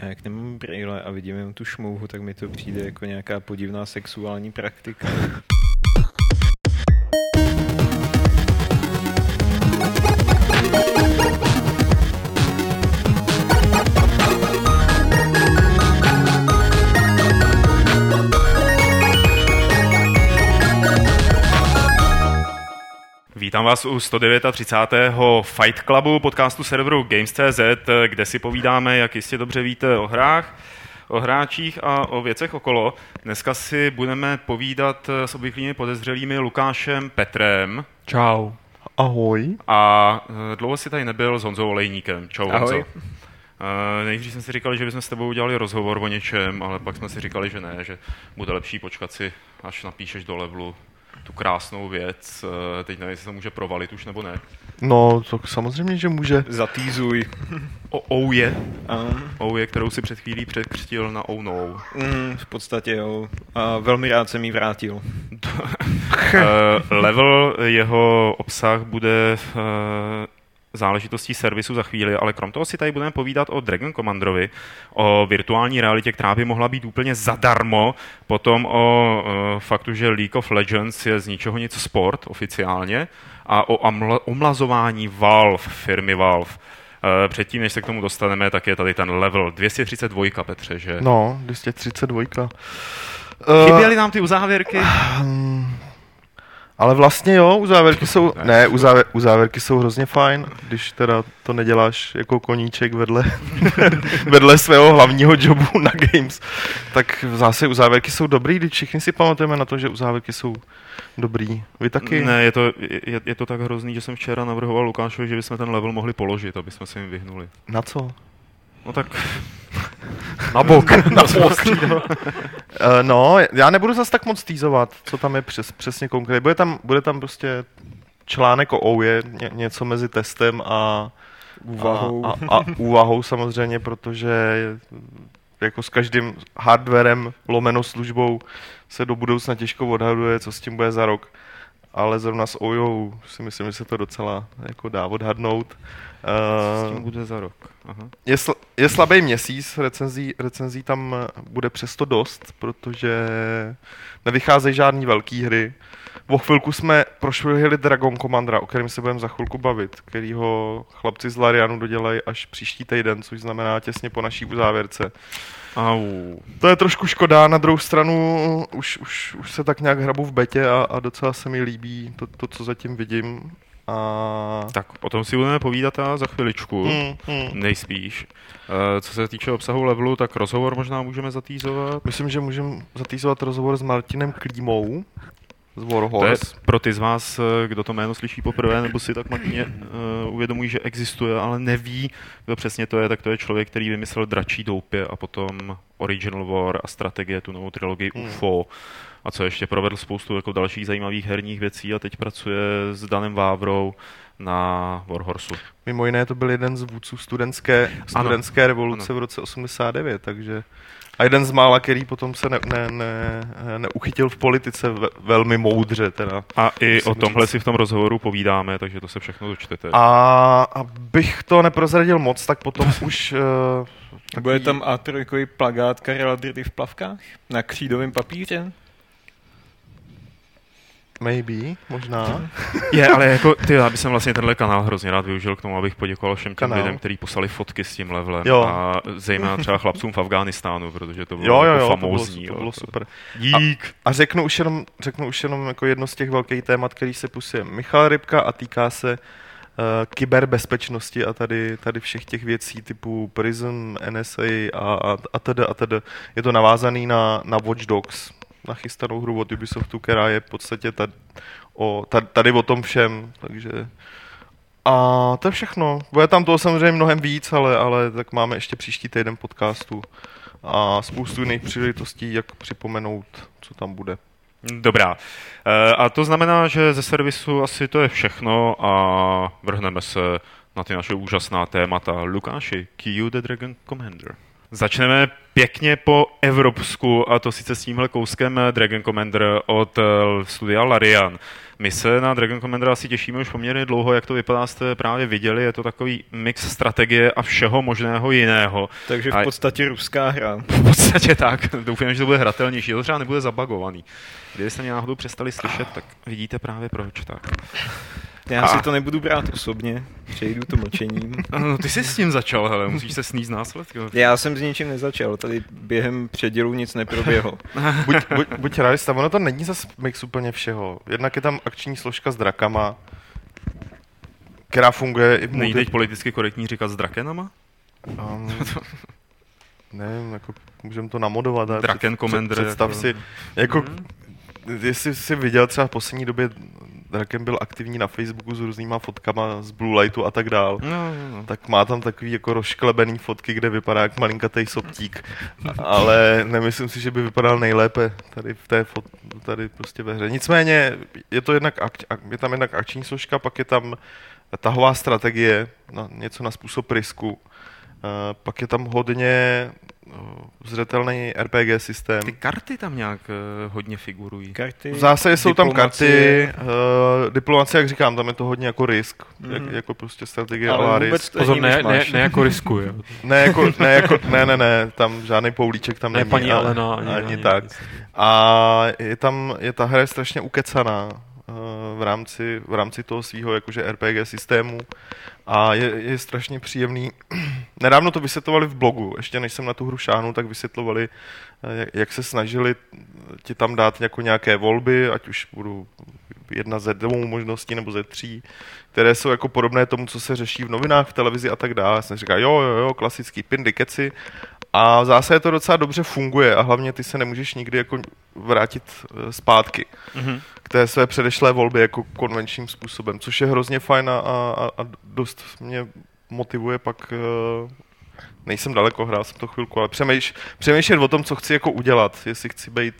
A jak nemám brýle a vidím jen tu šmouhu, tak mi to přijde jako nějaká podivná sexuální praktika. Vítám vás u 139. Fight Clubu, podcastu serveru Games.cz, kde si povídáme, jak jistě dobře víte, o hrách, o hráčích a o věcech okolo. Dneska si budeme povídat s obvyklými podezřelými Lukášem Petrem. Čau. Ahoj. A eh, dlouho si tady nebyl s Honzou Olejníkem. Čau Ahoj. Honzo. Uh, nejdřív jsme si říkali, že bychom s tebou udělali rozhovor o něčem, ale pak jsme si říkali, že ne, že bude lepší počkat si, až napíšeš do levelu tu krásnou věc. Uh, teď nevím, jestli se to může provalit už nebo ne. No, to samozřejmě, že může. Zatýzuj. O oh je, A, oh je, kterou si před chvílí překřtil na oh no. mm, v podstatě jo. A velmi rád jsem jí vrátil. Uh, level, jeho obsah bude uh, záležitostí servisu za chvíli, ale krom toho si tady budeme povídat o Dragon Commanderovi, o virtuální realitě, která by mohla být úplně zadarmo, potom o uh, faktu, že League of Legends je z ničeho nic sport oficiálně a o amla- omlazování Valve, firmy Valve. Uh, předtím, než se k tomu dostaneme, tak je tady ten level 232, Petře, že? No, 232. Uh, Chyběly nám ty uzávěrky? Ale vlastně jo, uzávěrky jsou, ne, uzávěr, uzávěrky jsou hrozně fajn, když teda to neděláš jako koníček vedle, vedle svého hlavního jobu na Games. Tak zase uzávěrky jsou dobrý, když všichni si pamatujeme na to, že uzávěrky jsou dobrý. Vy taky? Ne, je to, je, je to tak hrozný, že jsem včera navrhoval Lukášovi, že bychom ten level mohli položit, aby jsme se jim vyhnuli. Na co? No tak Na bok. na bok. Uh, no, já nebudu zase tak moc týzovat, co tam je přes, přesně konkrétně. Bude tam, bude tam prostě článek o OUE, ně, něco mezi testem a Úvahou. A, a, a úvahou samozřejmě, protože jako s každým hardwarem lomeno službou se do budoucna těžko odhaduje, co s tím bude za rok. Ale zrovna s OUE si myslím, že se to docela jako dá odhadnout. s Uh, tím bude za rok. Aha. je, sl- je slabý měsíc, recenzí, recenzí tam bude přesto dost, protože nevycházejí žádný velký hry. O chvilku jsme prošvihli Dragon Commandera, o kterém se budeme za chvilku bavit, kterýho chlapci z Larianu dodělají až příští týden, což znamená těsně po naší uzávěrce. Au. To je trošku škoda, na druhou stranu už, už, už se tak nějak hrabu v betě a, a docela se mi líbí to, to co zatím vidím. A... Tak o tom si budeme povídat a za chviličku. Hmm, hmm. Nejspíš. Uh, co se týče obsahu levelu, tak rozhovor možná můžeme zatýzovat. Myslím, že můžeme zatýzovat rozhovor s Martinem Klímou z To je Warhorse. pro ty z vás, eh, kdo to jméno slyší poprvé, nebo si tak matně uh, uvědomují, že existuje, ale neví, kdo přesně to je, tak to je člověk, který vymyslel Dračí doupě a potom Original War a strategie, tu novou trilogii Hmm. A co ještě provedl spoustu jako dalších zajímavých herních věcí a teď pracuje s Danem Vávrou na Warhorsu. Mimo jiné to byl jeden z vůdců studentské, studentské revoluce v roce 89, takže a jeden z mála, který potom se ne, ne, ne, neuchytil v politice ve, velmi moudře teda. A i o tomhle říct. si v tom rozhovoru povídáme, takže to se všechno dočtete. A abych to neprozradil moc, tak potom už... Uh, Bude tam A3 plagát Karela Drdy v plavkách? Na křídovém papíře? Maybe, možná. Je, ale jako ty, já bych vlastně tenhle kanál hrozně rád využil k tomu, abych poděkoval všem těm Kanál. lidem, kteří poslali fotky s tím levelem. Jo. A zejména třeba chlapcům v Afghánistánu, protože to bylo Jo, jo, jako jo, to bylo, famózní. to bylo super. Dík. A řeknu už jenom, řeknu už jenom jako jedno z těch velkých témat, který se pusuje Michal Rybka a týká se uh, kyberbezpečnosti a tady, tady všech těch věcí typu Prism, NSA a, a, a tedy a tedy. Je to navázaný na, na Watch Dogs, nachystanou hru od Ubisoftu, která je v podstatě tady o, tady, o tom všem, takže a to je všechno. Bude tam toho samozřejmě mnohem víc, ale, ale tak máme ještě příští týden podcastu a spoustu jiných příležitostí, jak připomenout, co tam bude. Dobrá. E, a to znamená, že ze servisu asi to je všechno a vrhneme se na ty naše úžasná témata. Lukáši, Q the Dragon Commander. Začneme pěkně po evropsku, a to sice s tímhle kouskem Dragon Commander od eh, studia Larian. My se na Dragon Commander asi těšíme už poměrně dlouho, jak to vypadá, jste právě viděli, je to takový mix strategie a všeho možného jiného. Takže v A- podstatě ruská hra. V podstatě tak. Doufám, že to bude hratelnější. To třeba nebude zabagovaný. Kdybyste mě náhodou přestali slyšet, tak vidíte právě proč. Tak. Já A- si to nebudu brát osobně, přejdu to mlčením. No, ty jsi s tím začal, hele, musíš se sníst následky. Já jsem s ničím nezačal, tady během předělu nic neproběhlo. Buď, buď, buď realista, ono to není zase mix úplně všeho. Jednak je tam akční složka s drakama, která funguje i multi... teď politicky korektní říkat s drakenama? Um, nevím, jako můžeme to namodovat. ale Draken před- Commander, Představ jako- si, jako, Mhm. jestli jsi viděl třeba v poslední době, Draken byl aktivní na Facebooku s různýma fotkama z Blue Lightu a tak dál. No, no, no. Tak má tam takový jako rozšklebený fotky, kde vypadá jak malinkatej soptík. Ale nemyslím si, že by vypadal nejlépe tady v té fot, tady prostě ve hře. Nicméně je to jednak ak, je tam jednak akční složka, pak je tam tahová strategie, na, něco na způsob risku. Uh, pak je tam hodně zřetelný RPG systém. Ty karty tam nějak uh, hodně figurují. Karty, V zásadě jsou tam karty, uh, diplomacie, jak říkám, tam je to hodně jako risk, mm. jak, jako prostě strategie Ale ale vůbec risk. to Pozor, ne, ne, ne jako risku, jo. Ne, jako, ne, jako, ne, ne, ne, tam žádný poulíček tam Ne není. paní a- Alena, ani, ani, ani tak. A je tam, je ta hra je strašně ukecaná eh, v rámci, v rámci toho svého jakože RPG systému a je, je strašně příjemný. Nedávno to vysvětlovali v blogu, ještě než jsem na tu hru šáhnul, tak vysvětlovali, eh, jak, jak se snažili ti tam dát jako nějaké volby, ať už budou jedna ze dvou možností nebo ze tří, které jsou jako podobné tomu, co se řeší v novinách, v televizi a tak dále. Já jsem říkal, jo, jo, jo, klasický pindy, keci. A v zásadě to docela dobře funguje a hlavně ty se nemůžeš nikdy jako vrátit eh, zpátky Mhm. k té své předešlé volbě jako konvenčním způsobem, což je hrozně fajn a, a, a dost mě motivuje pak eh, nejsem daleko, hrál jsem to chvilku, ale přemýš, přemýšlet o tom, co chci jako udělat, jestli chci být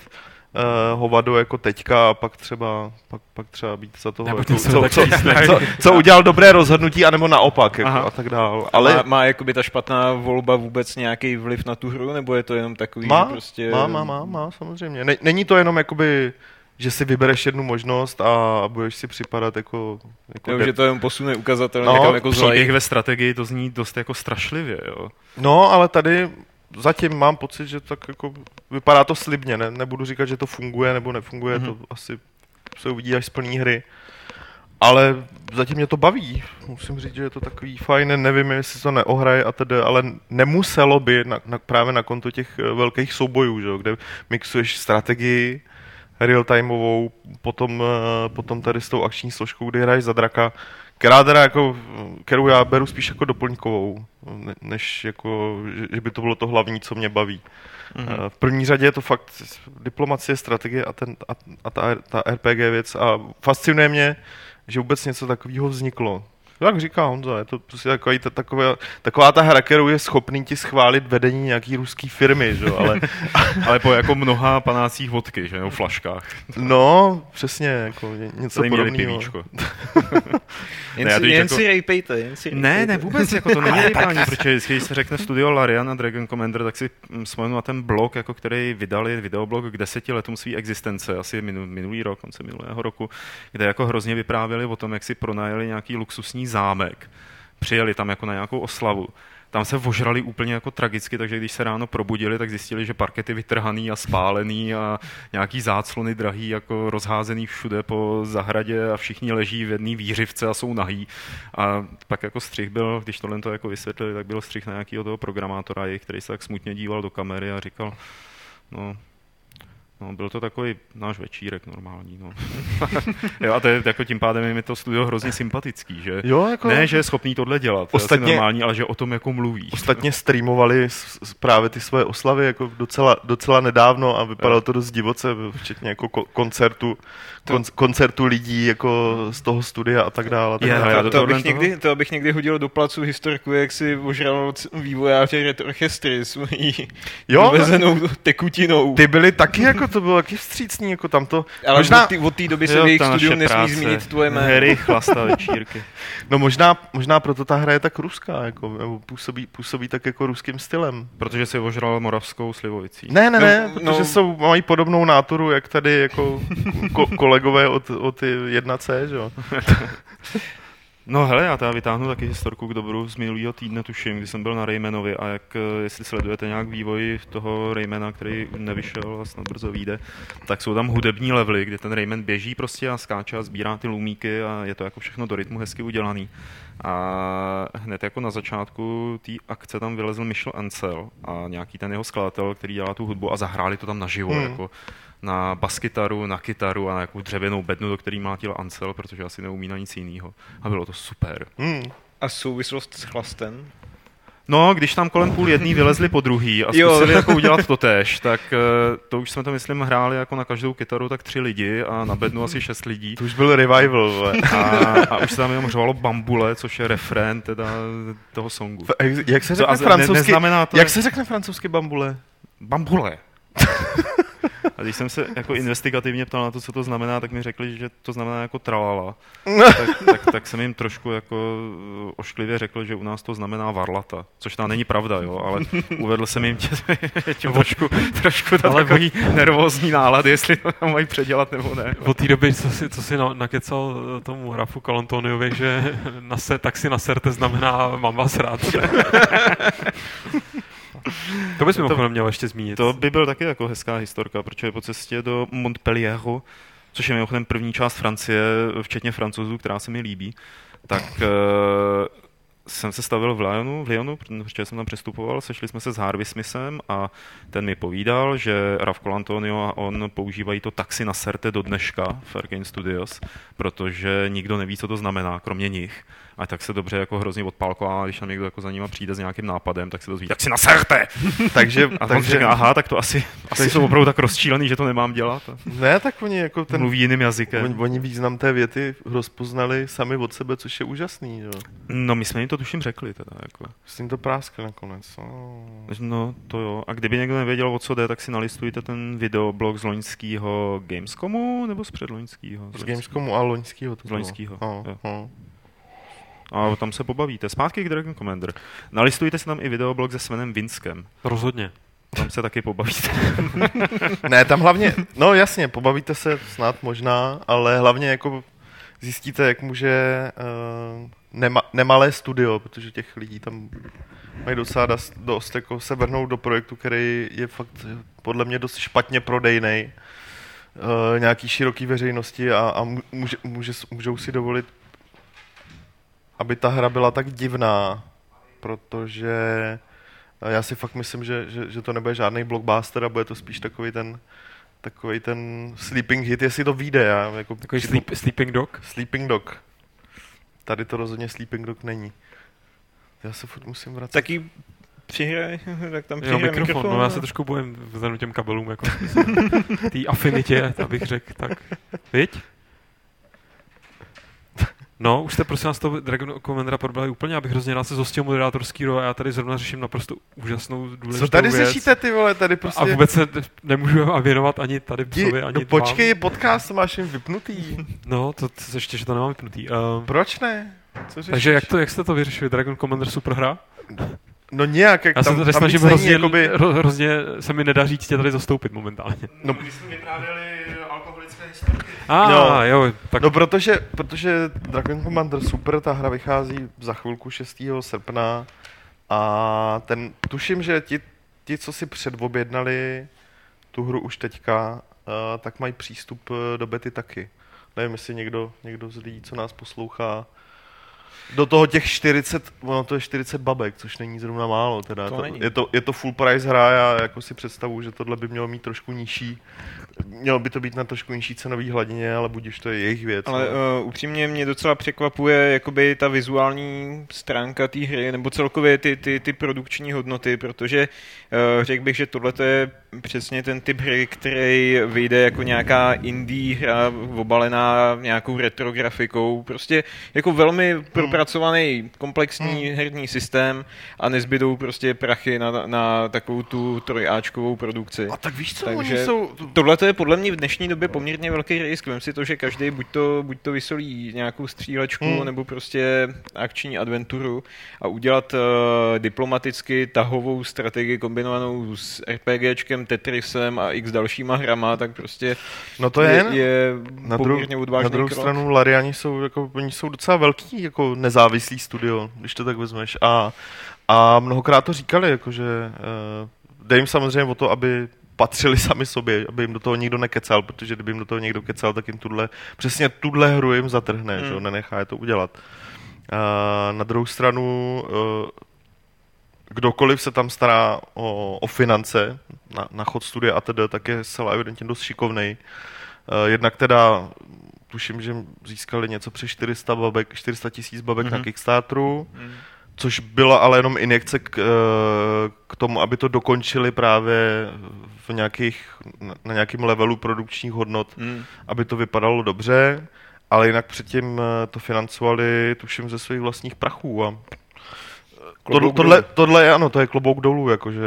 uh, hovado jako teďka a pak třeba, pak, pak třeba být za toho, jako, co, co, takového. co, co, udělal dobré rozhodnutí, anebo naopak jako, Aha. a tak dál. Ale má, má jakoby ta špatná volba vůbec nějaký vliv na tu hru, nebo je to jenom takový, má, že prostě... má, má, má, má, samozřejmě. Ne, není to jenom jakoby že si vybereš jednu možnost a budeš si připadat jako... jako Jo, de- že to jenom posune ukazatel No, někam jako Příběh zlej. ve strategii to zní dost jako strašlivě, jo. No, ale tady zatím mám pocit, že tak jako vypadá to slibně. Ne, nebudu říkat, že to funguje nebo nefunguje, Mhm. mm-hmm. to asi se uvidí až z plný hry. Ale zatím mě to baví. Musím říct, že je to takový fajn, nevím, jestli to neohraje a tedy, ale nemuselo by na, na, právě na konto těch eh, velkých soubojů, že, kde mixuješ strategii real-timeovou, potom, eh, potom tady s tou akční složkou, kdy hraješ za draka, která teda jako, kterou já beru spíš jako doplňkovou, ne- než jako, že, že by to bylo to hlavní, co mě baví. Mhm. Eh, V první řadě je to fakt diplomacie, strategie a, ten, a, a ta, ta RPG věc a fascinuje mě, že vůbec něco takového vzniklo. Jak říká Honza, je to prostě takový, ta, taková, taková ta hra, kterou je schopný ti schválit vedení nějaký ruský firmy, že? jo, ale Ale po jako mnoha panácích vodky, že jo, v flaškách. no, přesně, jako ně- něco Tady měli podobného. pivíčko. Jen, Ne, si, jen jako- si rejpejte, jen si Ne, rejpejte. ne, vůbec, jako to není rejpání, protože vždycky, když se řekne studio Larian a Dragon Commander, tak si mm, vzpomenu na ten blog, jako který vydali, videoblog k deseti letům své existence, asi minu, minulý rok, konce minulého roku, kde jako hrozně vyprávěli o tom, jak si pronajeli nějaký luxusní zámek. Přijeli tam jako na nějakou oslavu. Tam se vožrali úplně jako tragicky, takže když se ráno probudili, tak zjistili, že parkety vytrhaný a spálený a nějaký záclony drahý, jako rozházený všude po zahradě a všichni leží v jedné výřivce a jsou nahý. A pak jako střih byl, když tohle to jako vysvětlili, tak byl střih na nějakého toho programátora, který se tak smutně díval do kamery a říkal, no, No, byl to takový náš večírek normální, no. jo, a to je, jako tím pádem je mi to studio hrozně sympatický, že? Jo, jako Ne, že je schopný tohle dělat, to je Ostatně- normální, ale že o tom jako mluví. ostatně streamovali právě ty svoje oslavy jako docela, docela nedávno a vypadalo Jo. to dost divoce, včetně jako ko- koncertu, kon, koncertu lidí jako z toho studia a tak dále. Tak Je, dále. To, to, bych někdy, to bych někdy hodil do placu historku, jak si ožral vývojáře Red Orchestry svojí Jo, dovezenou tekutinou. Ty byly taky jako to bylo taky vstřícný, jako tam to... Ale možná, od té- od té doby se Jo, v jejich studiu nesmí práce. zmínit tvoje jméno. Hry, chlasta, večírky. no možná, možná proto ta hra je tak ruská, jako, nebo působí, působí tak jako ruským stylem. Protože si ožral moravskou slivovicí. Ne, ne, No, ne, no. protože jsou, mají podobnou náturu, jak tady jako ko- kolegové od, od 1C, že jo. No hele, já teda vytáhnu taky historku k dobru z minulého týdne, tuším, kdy jsem byl na Raymanovi a jak, eh, jestli sledujete nějak vývoj toho Raymana, který nevyšel a snad brzo vyjde, tak jsou tam hudební levely, kde ten Rayman běží prostě a skáče a sbírá ty lumíky a je to jako všechno do rytmu hezky udělaný. A hned jako na začátku té akce tam vylezl Michel Ancel a nějaký ten jeho skladatel, který dělá tu hudbu a zahráli to tam naživo, Hmm. hmm. jako na baskytaru, na kytaru a na nějakou dřevěnou bednu, do který mlátil Ancel, protože asi neumí na nic jiného. A bylo to super. Hmm. A souvislost s chlastem? No, když tam kolem půl jedný vylezli po druhý a Jo. zkusili jako udělat to tež, tak eh, to už jsme to, myslím, hráli jako na každou kytaru tak tři lidi a na bednu asi šest lidí. To už byl revival, vole. A, a už se tam jenom řvalo bambule, což je refrén teda toho songu. F- jak- se To řekne ne- francouzsky? neznamená to, Jak se řekne francouzsky bambule? Bambule. A když jsem se jako investigativně ptal na to, co to znamená, tak mi řekli, že to znamená jako tralala. tak, tak, tak jsem jim trošku jako eh, ošklivě řekl, že u nás to znamená varlata, což tam není pravda, jo, ale uvedl jsem jim tě, tím trošku, trošku ta Ale takový nervózní nálad, jestli to tam mají předělat nebo ne. Od té doby, co si, co si na- nakecal eh, tomu Rafu Kalantoniovi, že na se, tak si naserte znamená mám vás rád. to bys mimochodem měl ještě zmínit. To by byl taky jako hezká historka, protože po cestě do Montpellieru, což je mimochodem první část Francie, včetně francouzů, která se mi líbí, tak uh, jsem se stavil v Lyonu, v Lyonu, protože jsem tam přestupoval, sešli jsme se s Harvey Smithem a ten mi povídal, že Rav Colantonio a on používají to taxi na serte do dneška v Arkane Studios, protože nikdo neví, co to znamená, kromě nich. A tak se dobře jako hrozně odpálková, když tam někdo jako za nima přijde s nějakým nápadem, tak se dozví, tak si naserte! Takže, A takže... takže řekne, aha, tak to asi, asi jsou opravdu tak rozčílený, že to nemám dělat. A ne, tak oni jako ten, mluví jiným jazykem. oni, oni význam té věty rozpoznali sami od sebe, což je úžasný, jo. No my jsme jim to tuším řekli teda. Jako. S tím to práskli nakonec. No. No to jo. A kdyby někdo nevěděl, o co jde, tak si nalistujte ten videoblog z loňského Gamescomu nebo z předloňského? Z Gamescomu a loňskýho to Z loňskýho, bylo. jo. A tam se pobavíte. Zpátky k Dragon Commander. Nalistujte si tam i videoblog se Svenem Vinskem. Rozhodně. Tam se taky pobavíte. Ne, tam hlavně, no jasně, pobavíte se snad možná, ale hlavně jako zjistíte, jak může uh, nema, nemalé studio, protože těch lidí tam mají docela dost, dost jako se vrhnout do projektu, který je fakt eh, podle mě dost špatně prodejný uh, nějaký široký veřejnosti a, a může, může, můžou si dovolit, aby ta hra byla tak divná, protože eh, já si fakt myslím, že, že, že to nebude žádný blockbuster a bude to spíš takový ten takový ten sleeping hit, jestli to vyjde. Já, jako Takový sleep, sleeping dog. sleeping dog. Tady to rozhodně sleeping dog není. Já se furt musím vracet. Taky přihraj, tak tam Jo, přihraj mikrofon, mikrofon. no já se trošku bojím vzhledem těm kabelům, jako té afinitě, abych řekl, tak, viď? No, už jste prosím nás toho Dragon Commandera probrali úplně, abych hrozně rád se zhostil moderátorský role a já tady zrovna řeším naprosto úžasnou důležitou Co tady věc. řešíte ty vole, tady prostě... A vůbec se nemůžu věnovat ani tady psovi, ani no počkej, vám. podcast máš jen vypnutý. No, to, to ještě, že to nemám vypnutý. Uh, Proč ne? Co řešíš? takže jak, to, jak jste to vyřešili? Dragon Commander super hra? No nějak, jak Já se tam, tady tam snažím hrozně, jakoby, ro, hrozně, se mi nedá říct tě tady zastoupit momentálně. No. My jsme vyprávěli alkoholické historky. A No. jo, tak No protože, protože Dragon Commander Super, ta hra vychází za chvilku 6. srpna a ten, tuším, že ti, ti co si předobjednali tu hru už teďka, uh, tak mají přístup eh, do bety taky. Nevím, jestli někdo, někdo z lidí, co nás poslouchá, do toho těch 40, ono to je 40 babek, což není zrovna málo. Teda. To to, není. Je, to, je to full price hra, já jako si představuji, že tohle by mělo mít trošku nižší, mělo by to být na trošku nižší cenový hladině, ale budíš to je jejich věc. Ale no. uh, upřímně mě docela překvapuje jakoby ta vizuální stránka té hry, nebo celkově ty, ty, ty produkční hodnoty, protože uh, řekl bych, že tohle je přesně ten typ hry, který vyjde jako nějaká indie hra obalená nějakou retro grafikou. Prostě jako velmi propracovaný komplexní Hmm. herní systém a nezbydou prostě prachy na, na takovou tu trojáčkovou produkci. A tak víš co, Takže oni jsou... Tohle je podle mě v dnešní době poměrně velký risk. Vem si to, že každý buď to, buď to vysolí nějakou střílečku, Hmm. hmm. nebo prostě akční adventuru a udělat uh, diplomaticky tahovou strategii kombinovanou s RPGčkem, Tetrisem a x dalšíma hrama, tak prostě No to je, je, je na, poměrně odvážný na druhou krok. stranu Lariani jsou, jako, oni jsou docela velký, jako nezávislý studio, když to tak vezmeš. A, a mnohokrát to říkali, jako, že uh, jde jim samozřejmě o to, aby patřili sami sobě, aby jim do toho nikdo nekecal, protože kdyby jim do toho někdo kecal, tak jim tuhle, přesně tuhle hru jim zatrhne, hmm. že, jo, nenechá je to udělat. Uh, na druhou stranu, uh, kdokoliv se tam stará o, o finance na, na chod studia a tedy, tak je zcela evidentně dost šikovnej. Uh, jednak teda tuším, že získali něco přes 400 babek, 400 tisíc babek mm-hmm. na. Kickstarteru, Mm. což byla ale jenom injekce k, eh, k tomu, aby to dokončili právě v nějakých, na- nějakém levelu produkčních hodnot, Mm. aby to vypadalo dobře, ale jinak předtím eh, to financovali, tuším, ze svých vlastních prachů a Klobouk tohle, dolů. tohle je, ano, to je klobouk dolů, jakože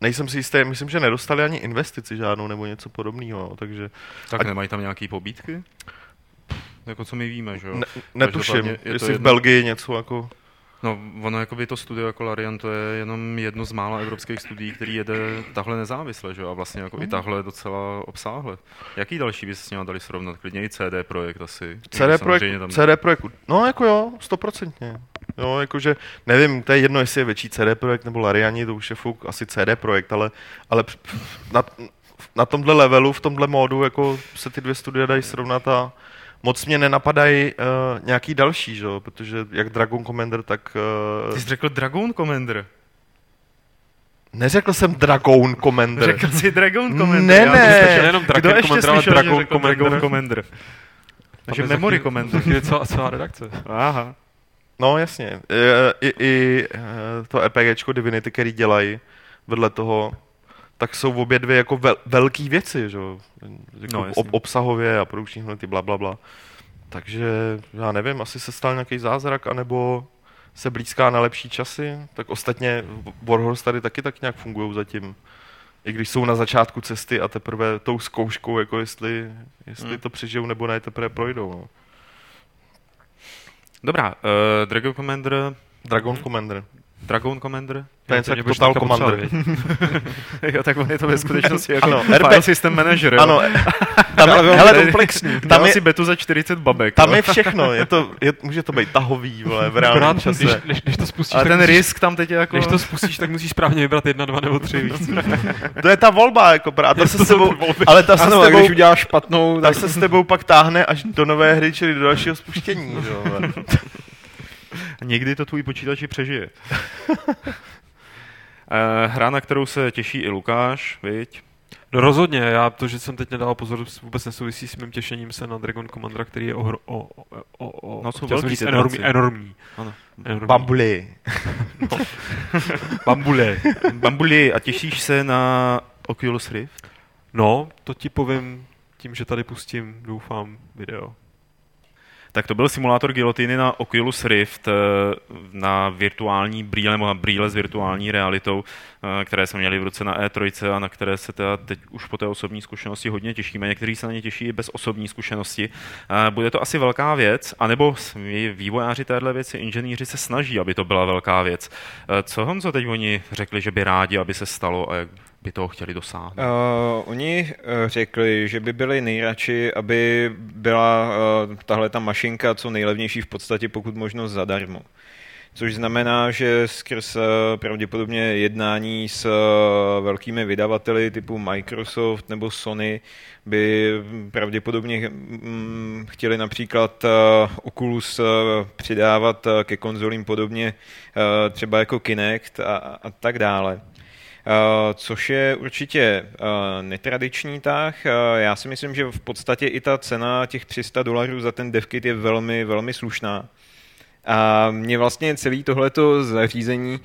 nejsem si jistý, myslím, že nedostali ani investici žádnou nebo něco podobného, takže Tak A- nemají tam nějaký pobídky? Jako co my víme, že jo? ne, netuším, je to jestli v jedno- Belgii něco jako... No, ono jako by to studio jako Larian, to je jenom jedno z mála evropských studií, který jede tahle nezávisle, že jo? A vlastně jako Mhm. i tahle docela obsáhle. Jaký další by se s ním dali srovnat? Klidně i CD Projekt asi. CD Projekt, tam- CD Projektu, no jako jo, stoprocentně. Jo, jakože, nevím, to je jedno, jestli je větší CD Projekt nebo Lariani, to už je fuk, asi CD Projekt, ale, ale na, na tomhle levelu, v tomhle módu, jako se ty dvě studia dají srovnat a moc mě nenapadají uh, nějaký další, že jo, protože jak Dragon Commander, tak... Uh, Ty jsi řekl Dragon Commander. neřekl jsem Dragon Commander. Řekl jsi Dragon Commander. Ne, já jsem ne. Nejenom Kdo Dragon ještě Commander, ale slyšel, že Dragon řekl Dragon Commander. Commander? Takže je Memory Commander. chvíli celá, celá redakce. Aha. No jasně, i, i e, to RPGčko Divinity, který dělají vedle toho, tak jsou obě dvě jako vel, velký věci, že? jo? jako No, ob, obsahově a produkční hodnoty, bla, bla, bla. Takže já nevím, asi se stal nějaký zázrak, anebo se blízká na lepší časy, tak ostatně Warhorse tady taky tak nějak fungují zatím. I když jsou na začátku cesty a teprve tou zkouškou, jako jestli, jestli Hmm. to přežijou nebo ne, teprve projdou. No. Dobrá, uh, Dragon Commander, Dragon Commander. Dragon Commander? To je Total Commander. jo, tak on je to ve skutečnosti jako Ano, file RP system manager. jo. Ano, tam je, hele, komplexní. tam je- si betu za 40 babek. tam jo. je všechno, je to, je, může to být tahový, vole, v reálném Akorát, čase. Když, když, když, to spustíš, Ale ten musíš, risk tam teď je jako... Když to spustíš, tak musíš správně vybrat jedna, dva nebo tři. víc. To je ta volba, jako, a ta se s tebou, volby. ale ta se, Ano, s tebou, když uděláš špatnou, ta tak se s tebou pak táhne až do nové hry, čili do dalšího spuštění. Jo, vole. Někdy to tvůj počítač i přežije. Eh, Hra, na kterou se těší i Lukáš, viď? No rozhodně, já to, že jsem teď nedal pozor, vůbec nesouvisí s mým těšením se na Dragon Commandera, který je ohro, o, o, o, o, No, jsou velký říct enormní, enormní, Ano. enormní. Bambuli. Bambule. Bambuli, a těšíš se na Oculus Rift? No, to ti povím tím, že tady pustím, doufám, video. Tak to byl simulátor gilotiny na Oculus Rift, eh, na virtuální brýle, nebo na brýle s virtuální realitou, eh, které jsme měli v ruce na E3 a na které se teda teď už po té osobní zkušenosti hodně těšíme. Někteří se na ně těší i bez osobní zkušenosti. Eh, Bude to asi velká věc, anebo vývojáři téhle věci, inženýři se snaží, aby to byla velká věc. Co Honzo teď oni řekli, že by rádi, aby se stalo a jak by toho chtěli dosáhnout? Uh, oni uh, řekli, že by byli nejradši, aby byla uh, tahle ta mašinka co nejlevnější v podstatě pokud možno zadarmo. Což znamená, že skrz uh, pravděpodobně jednání s uh, velkými vydavateli typu Microsoft nebo Sony by pravděpodobně mm, chtěli například uh, Oculus přidávat ke konzolím podobně třeba jako Kinect a, a tak dále. Což je určitě netradiční tah. Já si myslím, že v podstatě i ta cena těch 300 dolarů za ten devkit je velmi, velmi slušná. A mě vlastně celý tohleto zařízení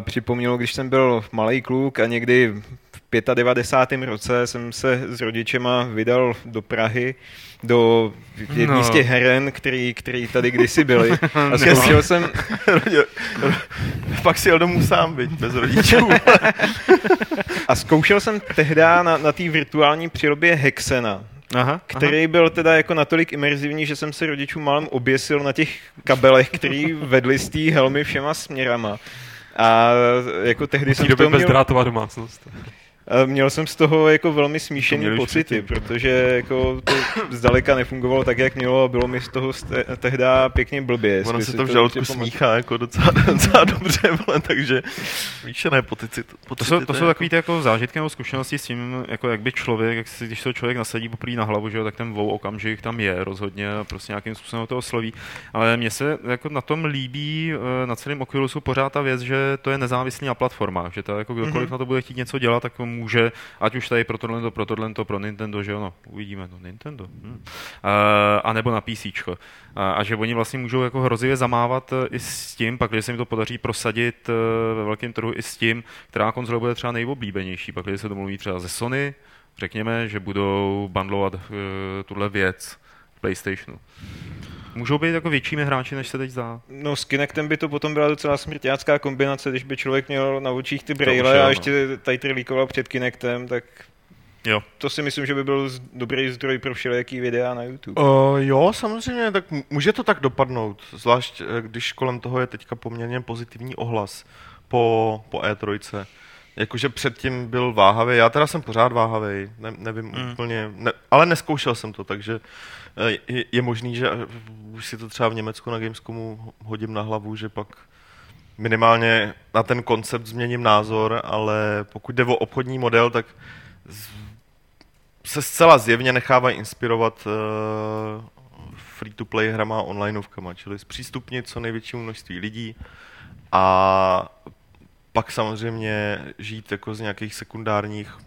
připomnělo, když jsem byl malý kluk a někdy v 95. roce jsem se s rodičema vydal do Prahy, do no. místě heren, který, který tady kdysi byli. A zkoušel jsem... Pak si jel domů sám, byť, bez rodičů. a zkoušel jsem tehdy na, na té virtuální přírobě Hexena aha, který aha. byl teda jako natolik imerzivní, že jsem se rodičům malem oběsil na těch kabelech, který vedli z té helmy všema směrama. A jako tehdy jsem to měl... bezdrátová domácnost. Měl jsem z toho jako velmi smíšený pocity, protože jako to zdaleka nefungovalo tak, jak mělo a bylo mi z toho tehdy pěkně blbě. Ono se to v žaludku smíchá jako docela, docela dobře, vole, takže smíšené pocity. pocity to jsou, to jsou takový ty jako zážitky nebo zkušenosti s tím, jako jak by člověk, jak si, když se člověk nasadí poprvé na hlavu, že jo, tak ten vou okamžik tam je rozhodně a prostě nějakým způsobem to osloví. Ale mně se jako na tom líbí eh, na celém Oculusu pořád ta věc, že to je nezávislý na platformách, že to jako kdokoliv mm-hmm. na to bude chtít něco dělat, tak může, ať už tady pro tohle, pro tohle, pro Nintendo, že ono, uvidíme, no Nintendo, hm. a nebo na PC. A, a že oni vlastně můžou jako hrozivě zamávat e, i s tím, pak když se mi to podaří prosadit e, ve velkém trhu i s tím, která konzole bude třeba nejoblíbenější, pak když se domluví třeba ze Sony, řekněme, že budou bundlovat uh, tuhle věc PlayStationu můžou být jako většími hráči, než se teď zdá. No s Kinectem by to potom byla docela smrťácká kombinace, když by člověk měl na očích ty braille a ještě no. tady trlíkoval před Kinectem, tak Jo. To si myslím, že by byl dobrý zdroj pro všelijaký videa na YouTube. Uh, jo, samozřejmě, tak může to tak dopadnout, zvlášť eh, když kolem toho je teďka poměrně pozitivní ohlas po, po E3. Jakože předtím byl váhavý, já teda jsem pořád váhavý, ne, nevím mm. úplně, ne, ale neskoušel jsem to, takže Eh, je, je možný, že eh, už si to třeba v Německu na Gamescomu hodím na hlavu, že pak minimálně na ten koncept změním názor, ale pokud jde o obchodní model, tak se zcela zjevně nechávají inspirovat uh, free-to-play hrama onlineovkama, čili zpřístupnit co největšímu množství lidí a pak samozřejmě žít jako z nějakých sekundárních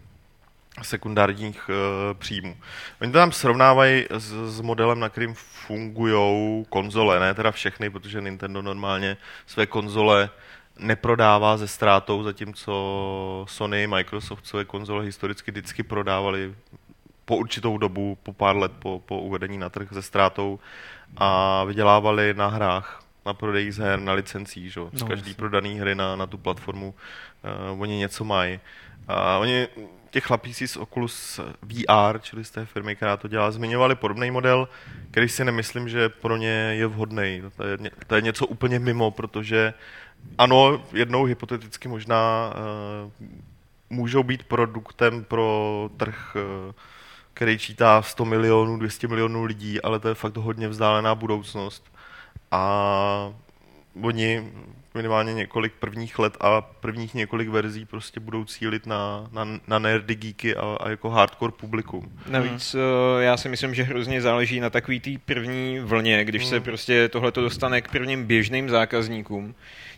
sekundárních uh, příjmů. Oni to tam srovnávají s, s modelem, na kterým fungují konzole, ne teda všechny, protože Nintendo normálně své konzole neprodává ze ztrátou, zatímco Sony, Microsoft své konzole historicky vždycky prodávali po určitou dobu, po pár let po, po uvedení na trh ze ztrátou a vydělávali na hrách, na prodeji z her, na licencích, že? z no, každý prodaný hry na, na tu platformu uh, oni něco mají. A oni těch chlapíci z Oculus VR, čili z té firmy, která to dělá, zmiňovali podobný model, který si nemyslím, že pro ně je vhodný. To je, to je něco úplně mimo, protože ano, jednou hypoteticky možná uh, můžou být produktem pro trh, uh, který čítá 100 milionů, 200 milionů lidí, ale to je fakt hodně vzdálená budoucnost. A oni minimálně několik prvních let a prvních několik verzí prostě budou cílit na, na, na nerdy, geeky a, a jako hardcore publikum. Navíc hmm. já si myslím, že hrozně záleží na takový té první vlně, když hmm. se prostě tohle dostane k prvním běžným zákazníkům,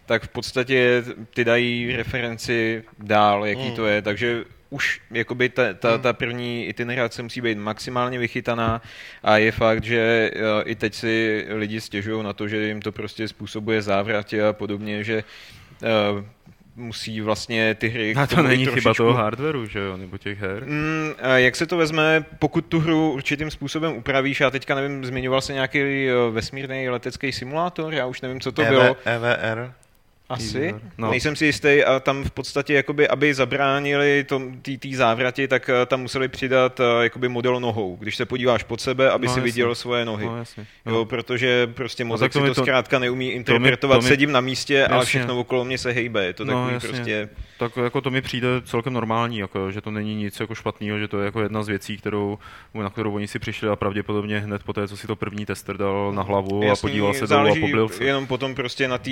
tak v podstatě ty dají referenci dál, jaký hmm. to je, takže už jakoby ta, ta, hmm. ta první itinerace musí být maximálně vychytaná a je fakt, že uh, i teď si lidi stěžují na to, že jim to prostě způsobuje závratě a podobně, že uh, musí vlastně ty hry... A to není trošičku... chyba toho hardwareu, že jo, nebo těch her? Mm, jak se to vezme, pokud tu hru určitým způsobem upravíš, já teďka nevím, zmiňoval se nějaký eh, vesmírný letecký simulátor, já už nevím, co to EV, bylo. EVR. Asi, no. nejsem si jistý a tam v podstatě, jakoby, aby zabránili té závrati, tak uh, tam museli přidat uh, jakoby model nohou. Když se podíváš pod sebe, aby no, si jasně. viděl svoje nohy. No, jasně. No. Jo, protože prostě mozek no, si to, to zkrátka neumí interpretovat, to mi, to mi, sedím na místě, jasně. ale všechno okolo mě se hejbe. Je to no, takový jasně. prostě... Tak jako to mi přijde celkem normální, jako, že to není nic jako špatného, že to je jako jedna z věcí, kterou, na kterou oni si přišli a pravděpodobně hned po té, co si to první tester dal na hlavu Jasný, a podíval se dolů a poblil se. Jenom potom prostě na té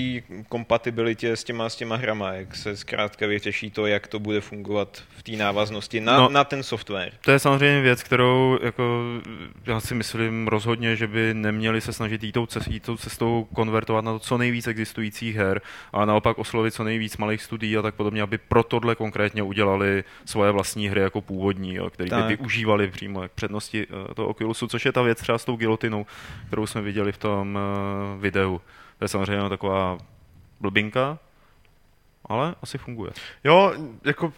kompatibilitě s těma, s těma hrama, jak se zkrátka vyřeší to, jak to bude fungovat v té návaznosti na, No. na ten software. To je samozřejmě věc, kterou jako, já si myslím rozhodně, že by neměli se snažit jít tou, cestou, jít tou cestou konvertovat na to co nejvíc existujících her, a naopak oslovit co nejvíc malých studií a tak podobně, aby pro tohle konkrétně udělali svoje vlastní hry jako původní, jo, který by Tak. využívali přímo jak přednosti eh, toho Oculusu, což je ta věc třeba s tou gilotinou, kterou jsme viděli v tom eh, videu. To je samozřejmě taková blbinka, ale asi funguje. Jo, jako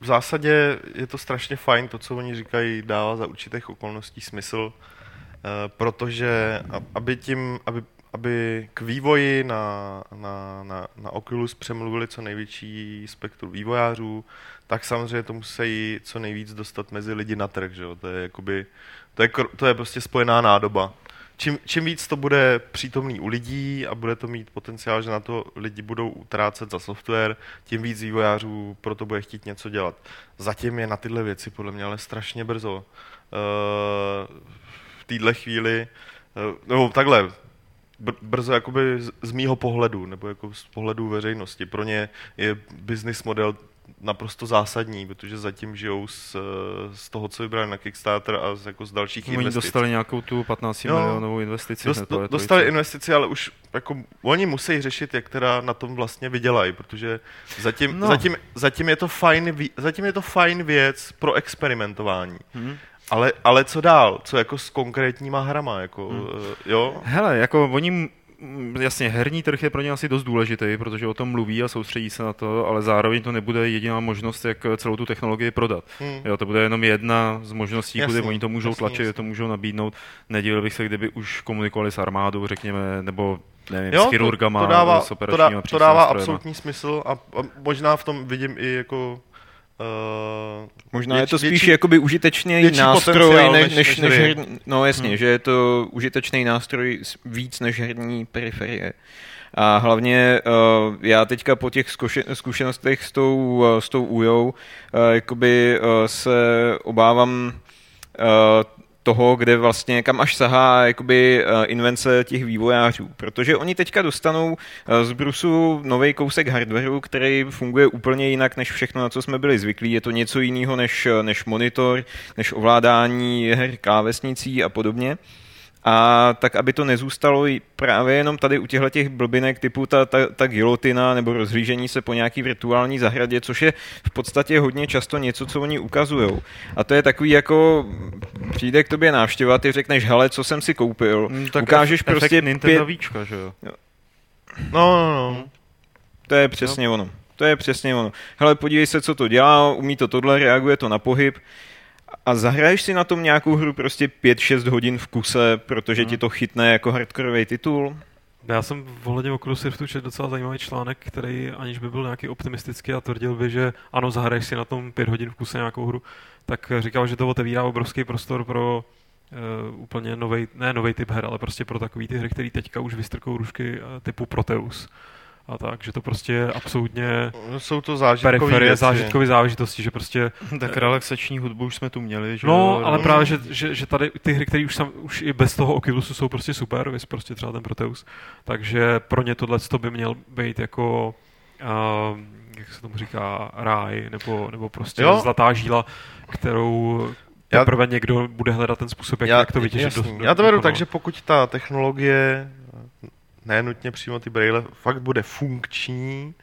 v zásadě je to strašně fajn, to, co oni říkají, dává za určitých okolností smysl, eh, protože aby tím, aby, aby k vývoji na, na, na, na Oculus přemluvili co největší spektrum vývojářů, tak samozřejmě to musí co nejvíc dostat mezi lidi na trh, že jo? To je jakoby, to je, to je prostě spojená nádoba. Čím, čím víc to bude přítomný u lidí a bude to mít potenciál, že na to lidi budou utrácet za software, tím víc vývojářů pro to bude chtít něco dělat. Zatím je na tyhle věci podle mě ale strašně brzo. Eh, v téhle chvíli, eh, nebo takhle, br- brzo jakoby z, z mýho pohledu, nebo jako z pohledu veřejnosti. Pro ně je business model naprosto zásadní, protože zatím žijou z, z toho, co vybrali na Kickstarter a z, jako z dalších Oni investic. dostali nějakou tu 15 Jo. milionovou investici. Dost, do, E3. dostali investici, ale už jako oni musí řešit, jak teda na tom vlastně vydělají, protože zatím, No. no. zatím, zatím, je to fajn, zatím je to fajn věc pro experimentování. Mhm. Ale, ale co dál? Co jako s konkrétníma hrama? Jako, Hmm. hmm. jo? Hele, jako oni, mm, jasně, herní trh je pro ně asi dost důležitý, protože o tom mluví a soustředí se na to, ale zároveň to nebude jediná možnost, jak celou tu technologii prodat. Hmm. Jo, to bude jenom jedna z možností, kudy oni to můžou jasný, tlačit, jasný. to můžou nabídnout. Nedivil bych se, kdyby už komunikovali s armádou, řekněme, nebo nevím, Jo, s chirurgama, to, to dává, s to, dá, to dává absolutní smysl a, a možná v tom vidím i jako uh, Možná je to spíš větší- jakoby užitečný nástroj, než, než- než, než hry. herní, no jasně, hmm. že je to užitečný nástroj víc než herní periferie. A hlavně uh, já teďka po těch zkuše- zkušenostech s tou, uh, s tou újou uh, jakoby uh, se obávám uh, toho, kde vlastně, kam až sahá jakoby uh, invence těch vývojářů. Protože oni teďka dostanou uh, z Brusu nový kousek hardwareu, který funguje úplně jinak než všechno, na co jsme byli zvyklí. Je to něco jiného než, než monitor, než ovládání her klávesnicí a podobně. A tak, aby to nezůstalo i právě jenom tady u těchto těch blbinek typu ta, ta, ta gilotina nebo rozhlížení se po nějaký virtuální zahradě, což je v podstatě hodně často něco, co oni ukazují. A to je takový jako, přijde k tobě návštěva, ty řekneš, hele, co jsem si koupil, Mm, tak ukážeš efekt prostě Nintendo pět- víčka, že jo? no, no, no. To je přesně ono. To je přesně ono. Hele, podívej se, co to dělá, umí to tohle, reaguje to na pohyb a zahraješ si na tom nějakou hru prostě 5-6 hodin v kuse, protože Hmm. ti to chytne jako hardcoreový titul. Já jsem v ohledně Oculus Riftu četl docela zajímavý článek, který aniž by byl nějaký optimistický a tvrdil by, že ano, zahraješ si na tom pět hodin v kuse nějakou hru, tak říkal, že to otevírá obrovský prostor pro uh, úplně nový, ne nový typ her, ale prostě pro takový ty hry, které teďka už vystrkou rušky uh, typu Proteus. A tak, že to prostě je absolutně Jsou to zážitkové periferie věci. zážitkové záležitosti, že prostě Tak relaxační hudbu už jsme tu měli, že No, jo? ale No. právě, že, že, že tady ty hry, které už, sam, už i bez toho Oculusu jsou prostě super, vys prostě třeba ten Proteus, takže pro ně tohle by měl být jako, uh, jak se tomu říká, ráj, nebo, nebo prostě Jo. zlatá žíla, kterou Já- teprve někdo bude hledat ten způsob, jak, Já, jak to vytěžit. jasný. do- Já to beru tak, že pokud ta technologie, ne nutně přímo ty braille, fakt bude funkční,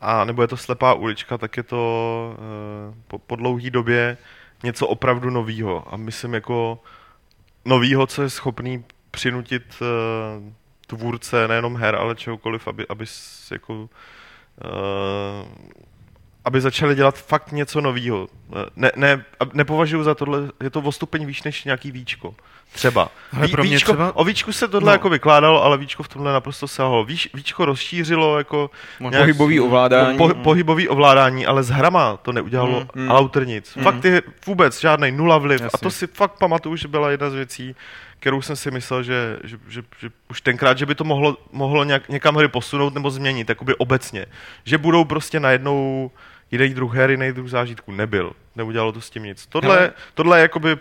a nebo je to slepá ulička, tak je to eh, po, po dlouhé době něco opravdu novýho. A myslím jako novýho, co je schopný přinutit eh, tvůrce nejenom her, ale čehokoliv, aby, aby jako eh, aby začali dělat fakt něco novýho. Ne, ne, a nepovažuji za tohle, je to o stupeň výš než nějaký víčko. Třeba. Ale pro mě víčko, třeba- O víčku se tohle No. jako vykládalo, ale víčko v tomhle naprosto selhalo. Víč, víčko rozšířilo jako Možná- nějak- Pohybový ovládání. po, pohybový ovládání, ale s hrama to neudělalo Mm, mm. mm, autr nic. Mm. Fakt ty, vůbec žádný nula vliv. Jasně. A to si fakt pamatuju, že byla jedna z věcí, kterou jsem si myslel, že, že, že, že už tenkrát, že by to mohlo, mohlo nějak, někam hry posunout nebo změnit, jakoby obecně. Že budou prostě najednou jiný druh her, jiný druh zážitku. Nebyl. Neudělalo to s tím nic. Tohle, Hele. tohle je jakoby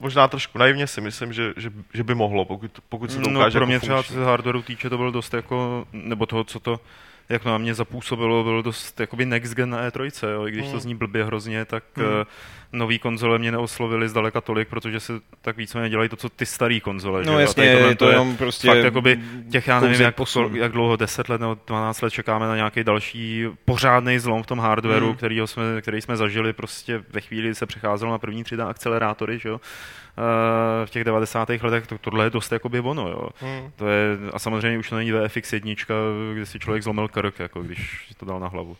možná trošku naivně si myslím, že, že, že by mohlo, pokud, pokud se to No ukáže pro mě jako třeba z hardwareu týče to bylo dost jako, nebo toho, co to jak na mě zapůsobilo, bylo dost jakoby next gen na E3, jo. i když to Hmm. zní blbě hrozně, tak Hmm. Nový konzole mě neoslovily zdaleka tolik, protože se tak víceméně dělají to, co ty starý konzole. že No. A jasně, je to jenom prostě fakt jakoby těch, já nevím, jak, posun. jak dlouho, 10 let nebo 12 let čekáme na nějaký další pořádný zlom v tom hardwareu, Hmm. hmm. který, jsme, který jsme zažili prostě ve chvíli, kdy se přecházelo na první 3D akcelerátory, že jo. Eh, v těch 90. letech to, tohle je dost jakoby ono, jo. Hmm. To je, a samozřejmě už to není VFX jednička, kde si člověk zlomil krk, jako když si to dal na hlavu.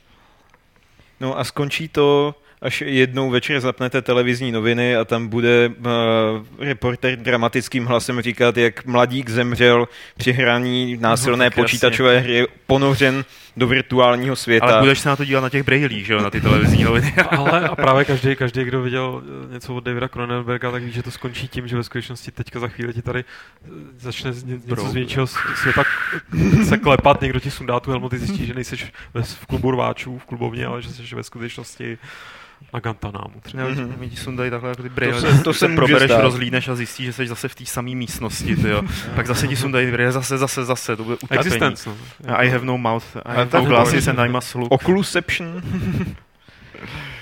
No a skončí to, až jednou večer zapnete televizní noviny a tam bude uh, reporter dramatickým hlasem říkat, jak mladík zemřel při hraní násilné No, tak jasně. počítačové hry, ponořen do virtuálního světa. Ale budeš se na to dívat na těch brailích, že jo, na ty televizní noviny. Ale a právě každý, každý, kdo viděl eh, něco od Davida Cronenberga, tak ví, že to skončí tím, že ve skutečnosti teďka za chvíli ti tady eh, začne z- ně- něco z s- světa se klepat, někdo ti sundá tu helmu, ty zjistíš, že nejseš v klubu rváčů, v klubovně, ale že jsi ve skutečnosti na Gantanámu. třeba. Ne, Mhm. mi ti sundají takhle jako ty brýle. se- to se probereš, stát. rozlídneš a zjistíš, že jsi zase v té samé místnosti, ty jo. Pak zase ti sundají brýle, zase, zase, zase, to bude utapení. Existence. No. I have no mouth, I have to no glasses and I must look. Occluception.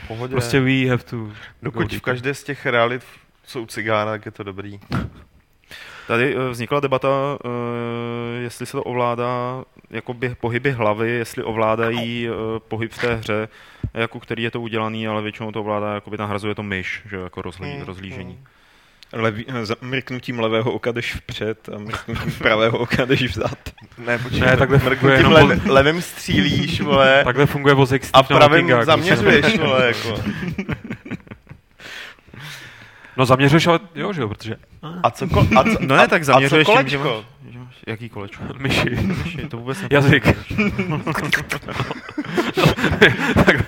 Pohodě. Prostě we have to Dokud v každé z těch realit jsou cigána, tak je to dobrý. Tady eh, vznikla debata, eh, jestli se to ovládá jako běh, pohyby hlavy, jestli ovládají eh, pohyb v té hře, jako který je to udělaný, ale většinou to ovládá, jakoby nahrazuje to myš, že jako rozlí, Hmm, rozlížení. Leví, za- mrknutím levého oka jdeš vpřed a mrknutím pravého oka jdeš vzad. Ne, počkej, Ne, takhle funguje mrknutím jenom levým, levým střílíš, vole, Takhle funguje vozek a pravým Vikingách, zaměřuješ, vole, jako. No zaměřuješ, ale jo, že jo, protože A co, ko, a co, No ne, tak zaměřuješ a co tím, že kolečko? máš, že máš jaký kolečko? myši. Myši, to vůbec Jazyk.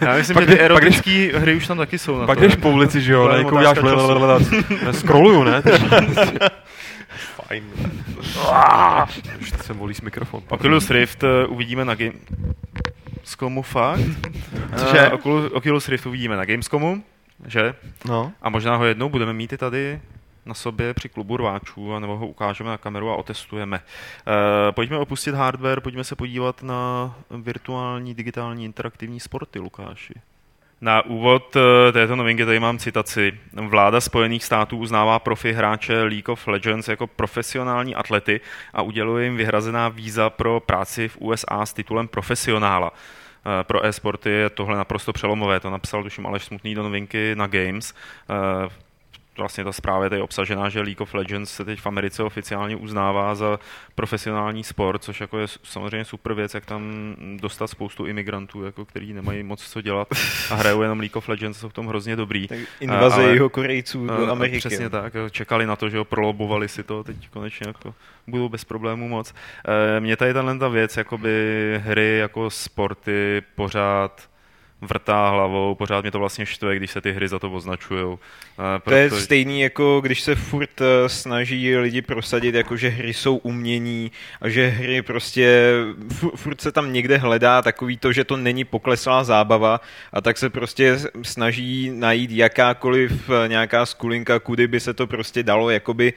Já myslím, Pak že ty erotické hry už tam taky jsou na Pak to. jdeš po ulici, že jo, někoho uděláš. Scrolluju, ne? Fajn. Už se volí s mikrofon. Oculus Rift eh, uvidíme na game... Gamescomu fakt? Cože? Eh, Oculus Rift uvidíme na Gamescomu, že? No. A možná ho jednou budeme mít i tady na sobě při klubu rváčů, nebo ho ukážeme na kameru a otestujeme. E, pojďme opustit hardware, pojďme se podívat na virtuální, digitální, interaktivní sporty, Lukáši. Na úvod eh, této novinky tady mám citaci. Vláda Spojených států uznává profi hráče League of Legends jako profesionální atlety a uděluje jim vyhrazená víza pro práci v USA s titulem profesionála. Eh, Pro e-sporty je tohle naprosto přelomové, to napsal tuším Aleš Smutný do novinky na Games. Vlastně ta zpráva je tady obsažená, že League of Legends se teď v Americe oficiálně uznává za profesionální sport, což jako je samozřejmě super věc, jak tam dostat spoustu imigrantů, jako, který nemají moc co dělat a hrajou jenom League of Legends, jsou v tom hrozně dobrý. Tak invaze jeho Korejců do Ameriky. Přesně tak, čekali na to, že ho prolobovali si to, teď konečně jako budou bez problémů moc. Eh, Mě tady tahle ta věc, jakoby hry jako sporty pořád vrtá hlavou, pořád mě to vlastně štve, když se ty hry za to označujou. Eh, To je proto- stejný, jako když se furt eh, snaží lidi prosadit, jako že hry jsou umění a že hry prostě, fu- furt se tam někde hledá takový to, že to není pokleslá zábava a tak se prostě snaží najít jakákoliv eh, nějaká skulinka, kudy by se to prostě dalo jakoby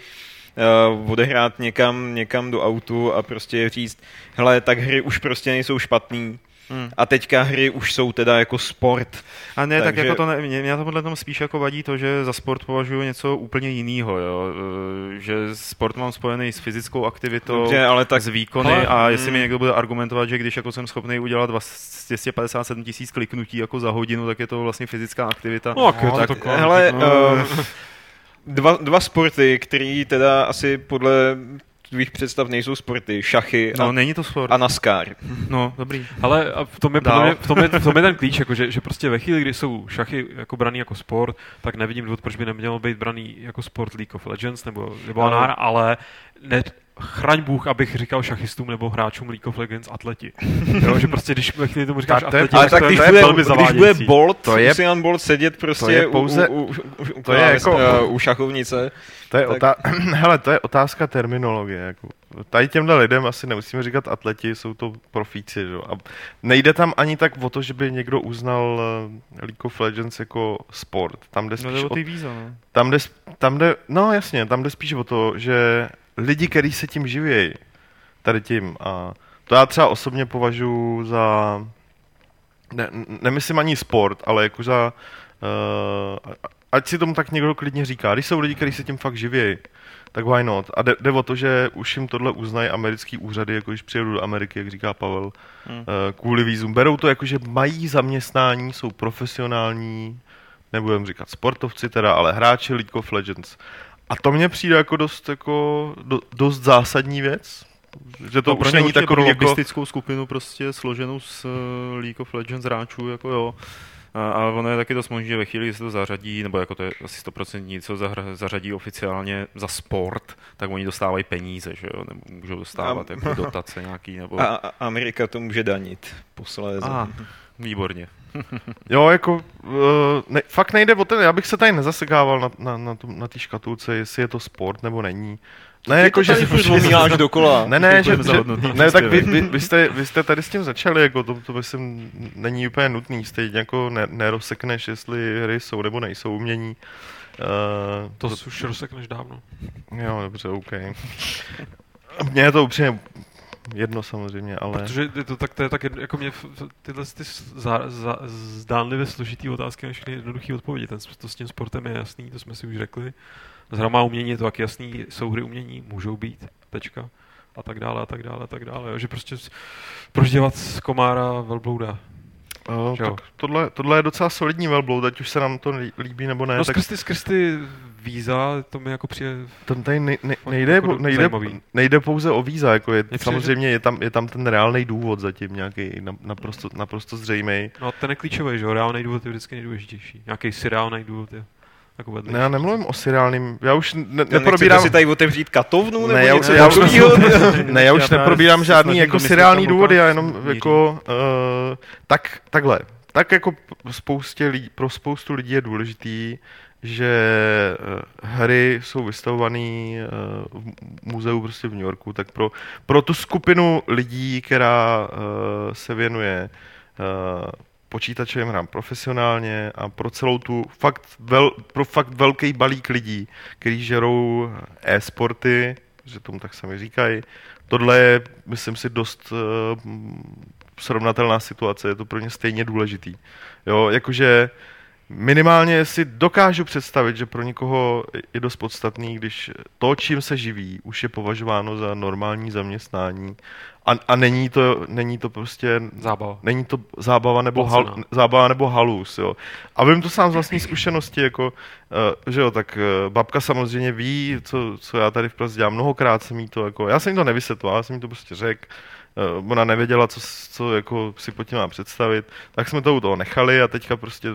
uh, odehrát někam, někam do autu a prostě říct, hele, tak hry už prostě nejsou špatný, Hmm. a teďka hry už jsou teda jako sport. A ne, tak Takže- jako to ne, mě, mě to podle tom spíš jako vadí to, že za sport považuji něco úplně jiného, jo. E, že sport mám spojený s fyzickou aktivitou, Dobře, ale tak s výkony Ale- a jestli mi mm. někdo bude argumentovat, že když jako jsem schopný udělat vás- 257 tisíc kliknutí jako za hodinu, tak je to vlastně fyzická aktivita. No, tak, je to tak, taková- hele, no. uh, dva, dva sporty, které teda asi podle tvých představ nejsou sporty, šachy No, a, není to sport. a NASCAR. No, dobrý. Ale a v tom je, podle mě, v tom je, v tom je ten klíč, jako že, že prostě ve chvíli, kdy jsou šachy jako braný jako sport, tak nevidím důvod, proč by nemělo být braný jako sport League of Legends nebo, nebo Ale- ale, ale ne, chraň Bůh, abych říkal šachistům nebo hráčům League of Legends atleti. Jo, že prostě, když chvíli tomu říkáš Tak to je- atleti, Ale tak to když je bude, velmi když bude zavádějící. Bolt, To je- Usain Bolt sedět prostě je pouze- u, u, u, u, to je jako- uh, u šachovnice, To je, Tak- otá- Hele, to je otázka terminologie. Jako. Tady těmhle lidem asi nemusíme říkat atleti, jsou to profíci. Že? A nejde tam ani tak o to, že by někdo uznal eh, League of Legends jako sport. Tam jde No, spíš jde o, ty víza, no. tam jde, tam jde, no jasně, tam jde spíš o to, že lidi, kteří se tím živějí, tady tím a to já třeba osobně považuji za, ne, nemyslím ani sport, ale jako za, uh, ať si tomu tak někdo klidně říká, když jsou lidi, kteří se tím fakt živějí, tak why not? A jde, jde o to, že už jim tohle uznají americký úřady, jako když přijedu do Ameriky, jak říká Pavel, hmm. uh, kvůli vízum. Berou to jako, že mají zaměstnání, jsou profesionální, nebudem říkat sportovci teda, ale hráči League of Legends. A to mně přijde jako dost, jako, do, dost zásadní věc, že to no, už není takový pro jako... logistickou skupinu prostě složenou z uh, League of Legends hráčů, jako jo. A, a ono je taky dost možné, že ve chvíli, kdy se to zařadí, nebo jako to je asi 100% co zařadí oficiálně za sport, tak oni dostávají peníze, že jo, nebo můžou dostávat a, jako dotace nějaký, nebo... A, a Amerika to může danit posléze. A, výborně. Jo, jako uh, ne, fakt nejde o ten, já bych se tady nezasekával na, na, na, na té škatulce, jestli je to sport nebo není. Ne, jako, že si furt dokola. Ne, ne, že, že ne, tak vy, vy, vy, jste, vy jste tady s tím začali, jako to, to myslím, není úplně nutný, stejně jako ne, nerozsekneš, jestli hry jsou nebo nejsou umění. Uh, to, to už rozsekneš dávno. Jo, dobře, OK. Mně je to upřímně jedno samozřejmě, ale... Protože je to tak, to je tak jedno, jako mě tyhle ty zá, zá, zdánlivě složitý otázky všechny jednoduché odpovědi. Ten, to s tím sportem je jasný, to jsme si už řekli. S hrama umění je to tak jasný, souhry umění můžou být, tečka. A tak dále, a tak dále, a tak dále. Jo, že prostě proč dělat z komára velblouda? Oh, tak tohle, tohle je docela solidní velbloud, ať už se nám to líbí nebo ne. No tak... skrz ty, skrz ty víza, to mi jako přijde... To tady ne, ne, nejde, jako nejde, nejde, pouze o víza, jako je, samozřejmě je tam, je tam ten reálný důvod zatím nějaký naprosto, naprosto zřejmý. No ten je klíčový, že jo, reálný důvod je vždycky nejdůležitější. Nějaký si reálný důvod je jako vedlejší. Ne, já nemluvím o seriálním, já už ne, neprobírám... si tady otevřít katovnu nebo ne, já, něco já, už, ne, já už neprobírám žádný jako seriální důvody, já jenom jako uh, tak, takhle. Tak jako spoustě lidí, pro spoustu lidí je důležitý, že uh, hry jsou vystavované uh, v muzeu prostě v New Yorku, tak pro, pro tu skupinu lidí, která se věnuje počítačovým hrám profesionálně a pro celou tu fakt, vel, pro fakt velký balík lidí, kteří žerou e-sporty, že tomu tak sami říkají. Tohle je, myslím si, dost uh, srovnatelná situace, je to pro ně stejně důležitý. Jo, jakože minimálně si dokážu představit, že pro někoho je dost podstatný, když to, čím se živí, už je považováno za normální zaměstnání a, a není, to, není to prostě... Zábava. Není to zábava nebo, hal, zábava nebo halus, jo. A vím to sám z vlastní zkušenosti, jako, uh, že jo, tak uh, babka samozřejmě ví, co, co já tady v Praze dělám. Mnohokrát jsem jí to, jako, já jsem jí to nevysvětloval, já jsem jí to prostě řekl. Uh, ona nevěděla, co, co jako si pod tím má představit, tak jsme to u toho nechali a teďka prostě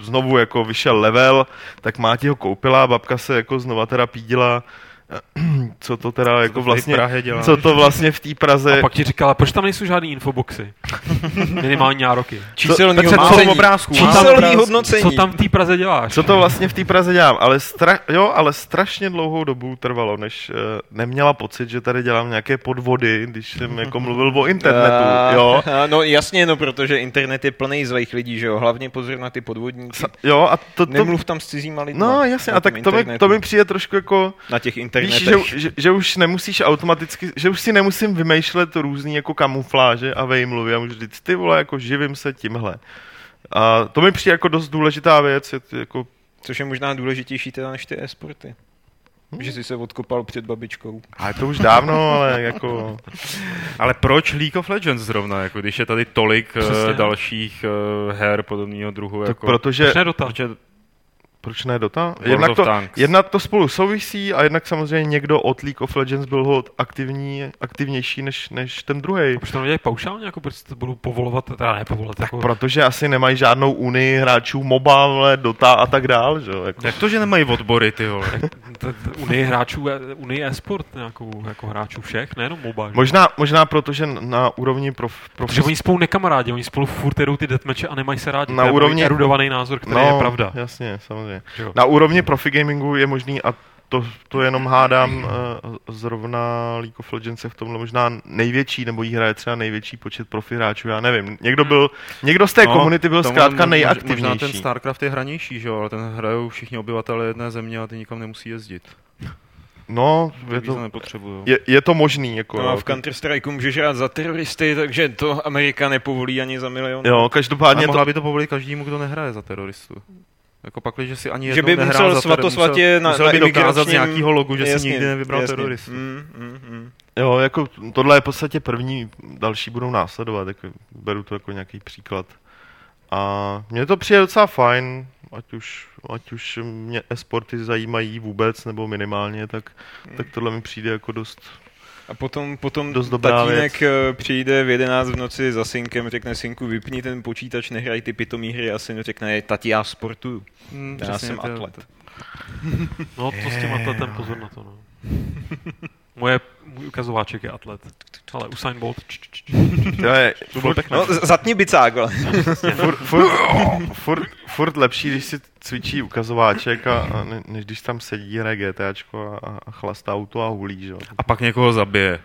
znovu jako vyšel level, tak máti ho koupila, babka se jako znova teda pídila, co to teda co jako to vlastně, co to vlastně v té Praze... A pak ti říkala, proč tam nejsou žádný infoboxy? Minimální nároky. Číselný hodnocení. obrázků. Číselný hodnocení. Co tam v té Praze děláš? Co to vlastně v té Praze dělám? Ale, stra... jo, ale strašně dlouhou dobu trvalo, než uh, neměla pocit, že tady dělám nějaké podvody, když jsem jako mluvil o internetu. jo? No jasně, no, protože internet je plný zlých lidí, že jo? Hlavně pozor na ty podvodníky. Jo, a to, to... Nemluv tam s cizíma lidmi. No jasně, a tak to mi, to mi přijde trošku jako... Na těch internetech. Víš, že, že, že, už nemusíš automaticky, že už si nemusím vymýšlet různý jako kamufláže a vejmluvy a můžu říct, ty vole, jako živím se tímhle. A to mi přijde jako dost důležitá věc. Je to jako... Což je možná důležitější teda než ty e-sporty. Hmm. Že jsi se odkopal před babičkou. A je to už dávno, ale jako... ale proč League of Legends zrovna, jako když je tady tolik uh, dalších uh, her podobného druhu? Tak jako... protože... Protože proč ne Dota? Jednak to, jednak to spolu souvisí a jednak samozřejmě někdo od League of Legends byl hod aktivní, aktivnější než, než ten druhý. Proč to nedělají paušálně, jako proč to budou povolovat, teda ne povolovat? Tak jako... protože asi nemají žádnou unii hráčů MOBA, Dota a tak dál, že jako. Jak to, že nemají odbory, ty vole? unii hráčů, unii e-sport nějakou, jako hráčů všech, nejenom MOBA. Že? Možná, možná protože na úrovni prof, prof... Protože oni spolu nekamarádí, oni spolu furt jedou ty deathmatche a nemají se rádi. Na úrovni... erudovaný názor, který no, je pravda. Jasně, samozřejmě samozřejmě. Na úrovni profi gamingu je možný a to, to jenom hádám uh, zrovna League of Legends je v tomhle možná největší, nebo jí hraje třeba největší počet profi hráčů, já nevím. Někdo byl, někdo z té no, komunity byl zkrátka nejaktivnější. Možná ten StarCraft je hranější, že jo, ale ten hrajou všichni obyvatele jedné země a ty nikam nemusí jezdit. No, je to je, je to možný. Jako, No a jo. v Counter Strike můžeš hrát za teroristy, takže to Amerika nepovolí ani za milion. Jo, každopádně mohla to, by to povolit každému, kdo nehraje za teroristu. Jako pak, že si ani Že by nehrál musel za svatosvatě teroristu, na, musel na by dokázat z nějakého logu, že si Jasně, nikdy nevybral jasně. teroristu. Mm, mm, mm. jo, jako tohle je v podstatě první, další budou následovat, jako, beru to jako nějaký příklad. A mně to přijde docela fajn, ať už, ať už mě e-sporty zajímají vůbec, nebo minimálně, tak, tak tohle mi přijde jako dost, A potom, potom Dost dobrá tatínek eh, přijde v 11 v noci za synkem, řekne synku, vypni ten počítač, nehraj ty pitomý hry a syn řekne, tati, já sportuju. Mm, Já jsem to atlet. No to s tím atletem pozor na to, no. Moje, můj ukazováček je atlet. Ale Usain Bolt. č, č, č, č. to je To bylo pěkné. No, zatni bicák, ale. furt, furt, furt, furt lepší, když si cvičí ukazováček, a, a ne, než když tam sedí, GTAčko a, a chlastá auto a hulí, že? jo. A pak někoho zabije.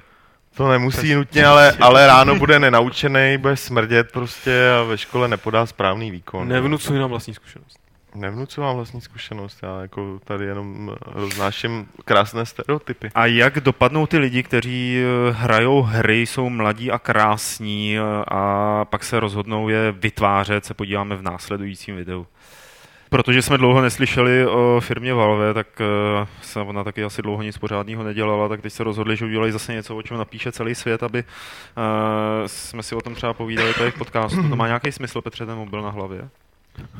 To nemusí nutně, ale, ale ráno bude nenaučený, bude smrdět prostě a ve škole nepodá správný výkon. Nevnucuji nám vlastní zkušenost. Nevnucu vám vlastní zkušenost, já jako tady jenom roznáším krásné stereotypy. A jak dopadnou ty lidi, kteří eh, hrajou hry, jsou mladí a krásní eh, a pak se rozhodnou je vytvářet, se podíváme v následujícím videu. Protože jsme dlouho neslyšeli o firmě Valve, tak eh, se ona taky asi dlouho nic pořádného nedělala, tak teď se rozhodli, že udělají zase něco, o čem napíše celý svět, aby eh, jsme si o tom třeba povídali tady v podcastu. To má nějaký smysl, Petře, ten mobil na hlavě?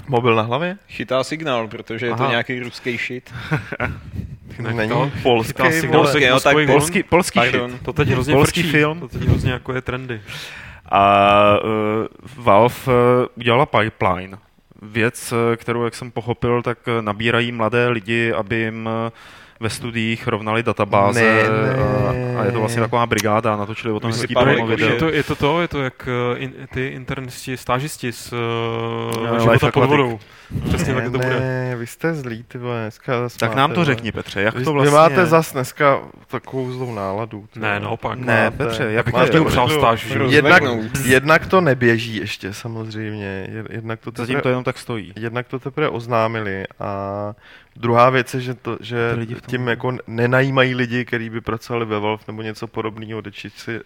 Mobil na hlavě? Chytá signál, protože je to Aha. nějaký ruský shit. Není chytal- polský. signál z jo, tak Polský, polský Pardon. shit. To teď hrozně Polský frčí. film. To teď hrozně jako je trendy. A uh, Valve uh, udělala pipeline. Věc, eh, kterou, jak jsem pochopil, tak nabírají mladé lidi, aby jim eh, ve studiích rovnali databáze Ne, ne. a, a je to vlastně taková brigáda, natočili o tom hezký promo jako, Je video. to, je to to, je to jak eh, in, ty internisti, stážisti z uh, Life života pod vodou. Přesně tak to bude. Ne, vy jste zlí, ty vole, dneska zas Tak máte, nám to řekni, Petře, jak Vy, to vy vlastně máte je? zas dneska takovou zlou náladu. ty Ne, naopak. Ne, máte. Petře, jak bych to je? každému přál stáž. Jednak, jednak to neběží ještě samozřejmě, Jed- jednak to Zatím teprve, to jenom tak stojí. jednak to teprve oznámili a druhá věc je, že, to, že lidi v tom- tím jako nenajímají lidi, kteří by pracovali ve Valve nebo něco podobného, čistě,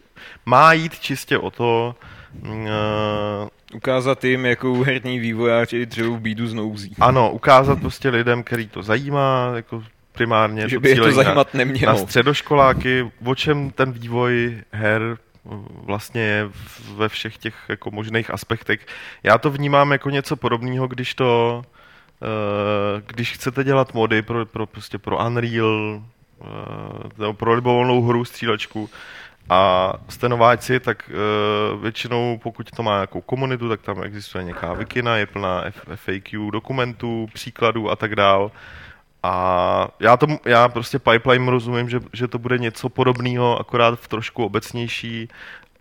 má jít čistě o to, mm, eh, Ukázat jim, jakou herní vývojáři dřevou bídu z nouzí. ano, ukázat prostě lidem, který to zajímá, jako primárně Že by je to na- zajímat na nemělo. středoškoláky, o čem ten vývoj her vlastně je ve všech těch jako možných aspektech. Já to vnímám jako něco podobného, když to, když chcete dělat mody pro, pro, prostě pro Unreal, eh, nebo pro libovolnou hru, střílečku, a jste nováci, tak uh, většinou, pokud to má nějakou komunitu, tak tam existuje nějaká wikina, je plná FAQ dokumentů, příkladů a tak dál. A já, tomu, já prostě pipeline rozumím, že, že to bude něco podobného, akorát v trošku obecnější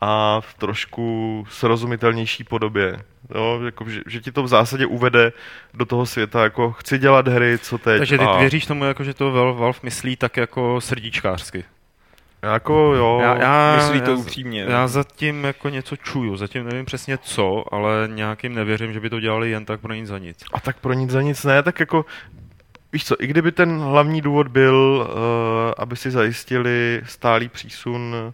a v trošku srozumitelnější podobě. Jo, jako, že, že ti to v zásadě uvede do toho světa, jako chci dělat hry, co teď. Takže ty a, věříš tomu, jako, že to Valve, myslí tak jako srdíčkářsky. Jako jo, Já, já, Myslí to já, upřímně. Já zatím jako něco čuju, zatím nevím přesně co, ale nějakým nevěřím, že by to dělali jen tak pro nic za nic. A tak pro nic za nic ne, tak jako Víš co, i kdyby ten hlavní důvod byl, uh, aby si zajistili stálý přísun,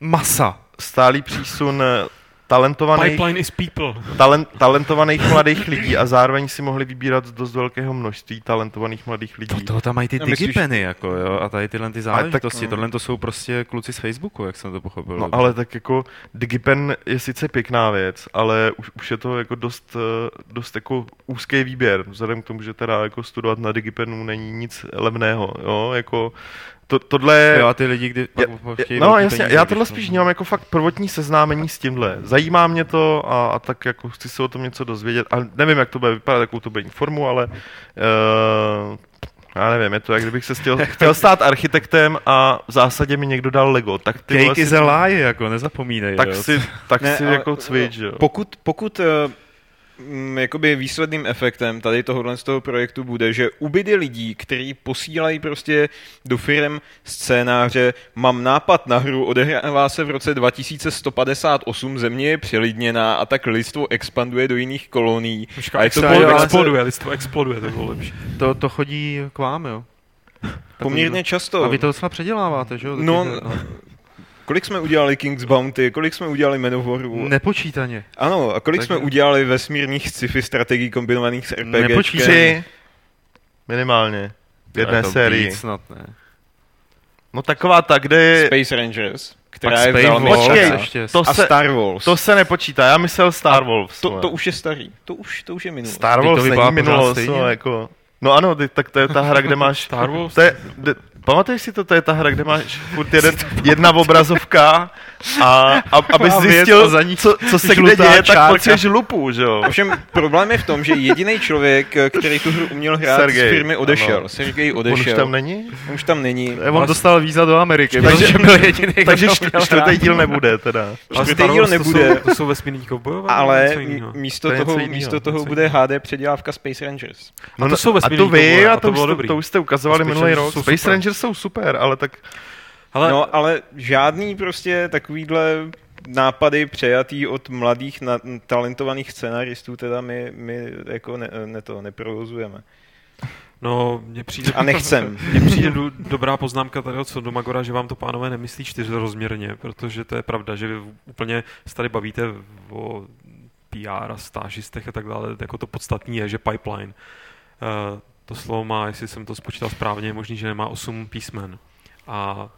Masa! stálý přísun eh, talentovaných, Pipeline is people. talent, talentovaných mladých lidí a zároveň si mohli vybírat z dost velkého množství talentovaných mladých lidí. To, toho tam mají ty digipeny, jako jo, a tady tyhle ty záležitosti, tak- tohle to jsou prostě kluci z Facebooku, jak jsem to pochopil. No ale tak jako Digipen je sice pěkná věc, ale už, už je to jako dost, eh, dost jako úzký výběr, vzhledem k tomu, že teda jako studovat na Digipenu není nic levného, jo, jako to, tohle je... Jo, a ty lidi, kdy pak chtějí no jasně, peníze, já tohle to- spíš vnímám jako fakt prvotní seznámení s tímhle. Zajímá mě to a, a tak jako chci se o tom něco dozvědět. A nevím, jak to bude vypadat, jakou to bude mít formu, ale uh, já nevím, je to jak kdybych se chtěl, chtěl stát architektem a v zásadě mi někdo dal Lego. Tak ty Cake is a lie, jako nezapomínej. tak jo. si, tak Ne, si ale- jako cvič, jo. Pokud, pokud mm, jakoby výsledným efektem tady tohohle z toho projektu bude, že ubyde lidí, kteří posílají prostě do firm scénáře, mám nápad na hru, odehrává se v roce 2158, země je přelidněná a tak lidstvo expanduje do jiných kolonií. Počká, A je to exploduje, bylo- exploduje, lidstvo exploduje, to bylo lepší. To, to chodí k vám, jo. Poměrně často. A vy to docela předěláváte, že jo? No, že- kolik jsme udělali King's Bounty, kolik jsme udělali Man of Waru. Nepočítaně. Ano, a kolik Takže- jsme udělali vesmírných sci-fi strategií kombinovaných s RPG. Nepočítej. Tři. Minimálně. V jedné Je to sérii. víc snad ne. No taková ta, kde je... Space Rangers, která Pak je Space Wolves Počkej, ještě. to a se, Star Wars. to se nepočítá, já myslel Star Wolves. to, to už je starý. To už, to už je minulost. Star Wars vypadá není minulost, no, jako... No ano, ty, tak to je ta hra, kde máš... Star Wars? To je, pamatuješ si to, to je ta hra, kde máš furt jeden, jedna obrazovka a, a abys A věc zjistil, a za ní co, co se kde děje, tak čárka. potřebuješ lupu, že jo? Ovšem problém je v tom, že jediný člověk, který tu hru uměl hrát Sergej, z firmy odešel. ano. Sergej On odešel. už tam není? On už tam není. On dostal víza do Ameriky, Takže- protože byl jediný, kdo Takže čtvrtý díl nebude teda. Čtvrtý díl nebude. To jsou, to jsou vesmírní kovbojové? Ale místo toho, místo toho bude. HD předělávka Space Rangers. A to jsou a vesmírní to vy, a a to, už jste, dobrý. to už jste ukazovali minulý rok. jsou Space. Rangers jsou super, ale tak Hele, No, ale žádný prostě takovýhle nápady přejatý od mladých na, talentovaných scenaristů teda my, my jako ne, ne to neprovozujeme. no, mně přijde... A nechcem. Mně přijde do, dobrá poznámka tady od Sodomagora, že vám to pánové nemyslí čtyřrozměrně, protože to je pravda, že vy úplně se tady bavíte o PR a stážistech a tak dále, jako to podstatní je, že pipeline. Uh, to slovo má, jestli jsem to spočítal správně, je možný, že nemá 8 písmen. A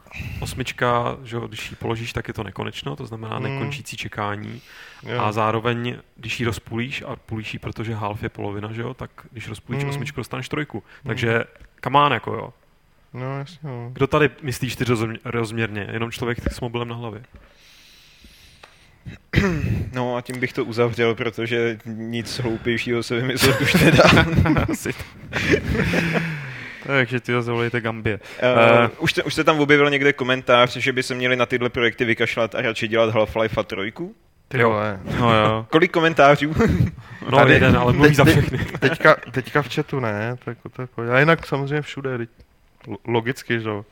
osmička, že jo, když ji položíš, tak je to nekonečno, to znamená Hmm. nekončící čekání. jo. A zároveň, když ji rozpůlíš, a půlíš ji, protože half je polovina, že jo, tak když rozpůlíš Hmm. osmičku, dostaneš trojku. Takže come on, jako jo. No jasně, no. Kdo tady myslí čtyřrozměrně? Jenom člověk s mobilem na hlavě. No a tím bych to uzavřel, protože nic hloupějšího se vymyslet už nedá. Asi. Takže ty ho zavolejte Gambě. Uh, Eh. už, te, už se tam objevil někde komentář, že by se měli na tyhle projekty vykašlat a radši dělat Half-Life a trojku? Ty Jo. No jo. Kolik komentářů? No, Tady- jeden, ale mluví za teď- všechny. Teďka, teďka v chatu ne, tak pojď. A jinak samozřejmě všude, logicky, že jo.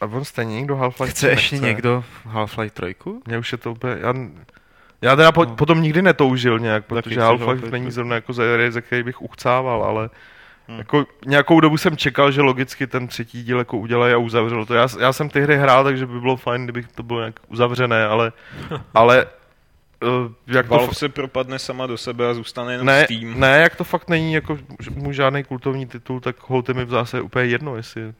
A on stejně někdo Half-Life Chce ještě někdo Half-Life 3? Mně už je to úplně, já, já teda po, No. potom nikdy netoužil nějak, protože Half-Life není zrovna jako hry, ze který bych uchcával, ale Hmm. jako nějakou dobu jsem čekal, že logicky ten třetí díl jako udělají a uzavřel to. Já, já jsem ty hry hrál, takže by bylo fajn, kdybych to bylo nějak uzavřené, ale, ale uh, jak to, Valve se propadne sama do sebe a zůstane jenom ne, Steam. ne, jak to fakt není jako mu žádný kultovní titul, tak holte mi v zásadě úplně jedno, jestli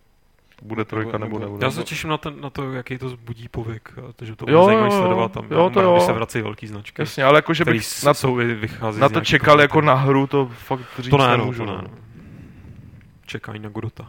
bude trojka nebo nebude. Já se těším na, ten, na to, jaký to zbudí povyk, a že to Jo, bude zajímavý sledovat. Tam, jo, to jo. se vrací velký značky, Jasně, ale jako, že který bych na vychází na to čekal jako na hru, to fakt říct To ne, no, nemůžu. to no. ne. no. Čekání na Godota.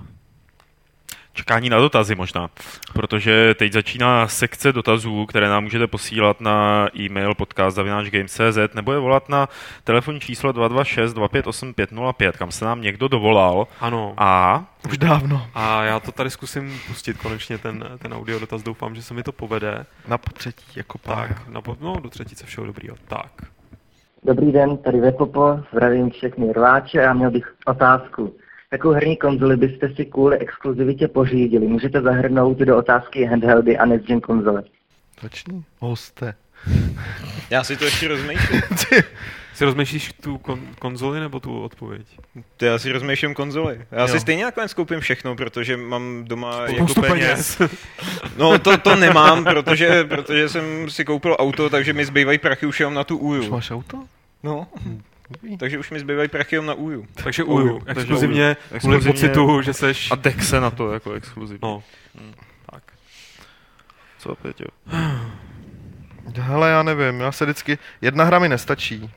Čekání na dotazy možná, protože teď začíná sekce dotazů, které nám můžete posílat na e-mail podcast.games.cz nebo je volat na telefonní číslo 226 258 505, kam se nám někdo dovolal Ano. a Už dávno. A já to tady zkusím pustit konečně, ten, ten audio dotaz. Doufám, že se mi to povede. Na potřetí, jako pár. Tak, na, po- no, do třetice všeho dobrýho. Tak. Dobrý den, tady Vepopo, zdravím všechny rváče a měl bych otázku. Jakou herní konzoli byste si kvůli exkluzivitě pořídili? Můžete zahrnout do otázky handheldy a next gen konzole. Začni. Hoste. Já si to ještě rozmýšlím. Si rozmýšlíš tu kon- konzoli nebo tu odpověď? To já si rozmýšlím konzoli. Já Jo. si stejně nakonec koupím všechno, protože mám doma jako Spoustu peněz. No to, to nemám, protože, protože jsem si koupil auto, takže mi zbývají prachy už jenom na tu Už Uju. máš auto? No, takže už mi zbývají prachy jenom na Uju. Takže Uju, uju, takže exkluzivně, kvůli Exkluzivně- pocitu, že seš... a Dexe na to jako exkluzivní. No, tak. Co opět, jo? Hele, já nevím, já se vždycky, jedna hra mi nestačí.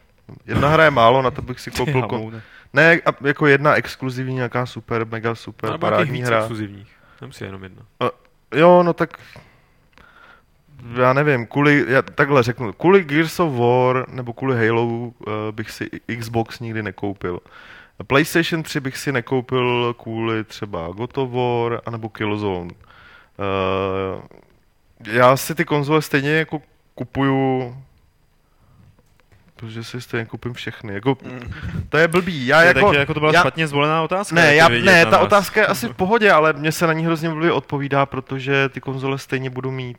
Jedna hra je málo, na to bych si koupil, kon... ne, a- jako jedna exkluzivní, nějaká super, mega super, parádní víc hra. exkluzivních. Nemusí jenom jedna. Jo, no tak já nevím, kvůli, já takhle řeknu, kvůli Gears of War nebo kvůli Halo uh, bych si Xbox nikdy nekoupil. PlayStation 3 bych si nekoupil kvůli třeba God of War anebo Killzone. Uh, já si ty konzole stejně jako kupuju protože si stejně koupím všechny. Jako, Mm. to je blbý. Já Je, jako, takže jako to byla já, špatně zvolená otázka. ne, já, ne, ta nás. otázka je asi v pohodě, ale mě se na ní hrozně blbě odpovídá, protože ty konzole stejně budu mít.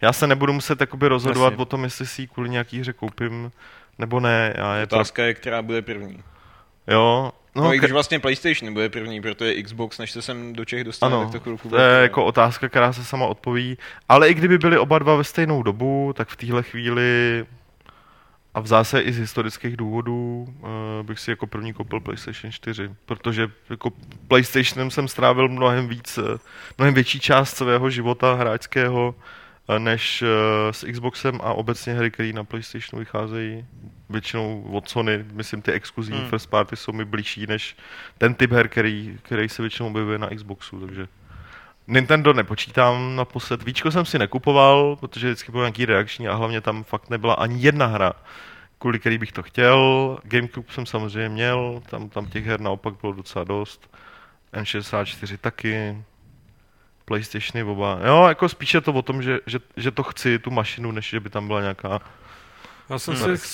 Já se nebudu muset jakoby rozhodovat Jasně. o tom, jestli si ji kvůli nějaký hře koupím, nebo ne. Já je Otázka je, která bude první. jo, No, no i když vlastně PlayStation bude první, protože Xbox, než se sem do Čech dostane, ano, tak to chvilku to je jako otázka, která se sama odpoví. Ale i kdyby byli oba dva ve stejnou dobu, tak v téhle chvíli a v zásadě i z historických důvodů uh, bych si jako první koupil PlayStation 4, protože jako PlayStationem jsem strávil mnohem víc, eh, mnohem větší část svého života hráčského, uh, než uh, s Xboxem a obecně hry, které na PlayStationu vycházejí většinou od Sony, myslím ty exkluzivní hmm. first party jsou mi blížší než ten typ her, který, který se většinou objevuje na Xboxu, takže Nintendo nepočítám naposled. Víčko jsem si nekupoval, protože vždycky byl nějaký reakční a hlavně tam fakt nebyla ani jedna hra, kvůli který bych to chtěl. Gamecube jsem samozřejmě měl, tam, tam těch her naopak bylo docela dost. N64 taky, PlayStationy oba. Jo, jako spíše to o tom, že, že, že to chci, tu mašinu, než že by tam byla nějaká Já jsem hmm, si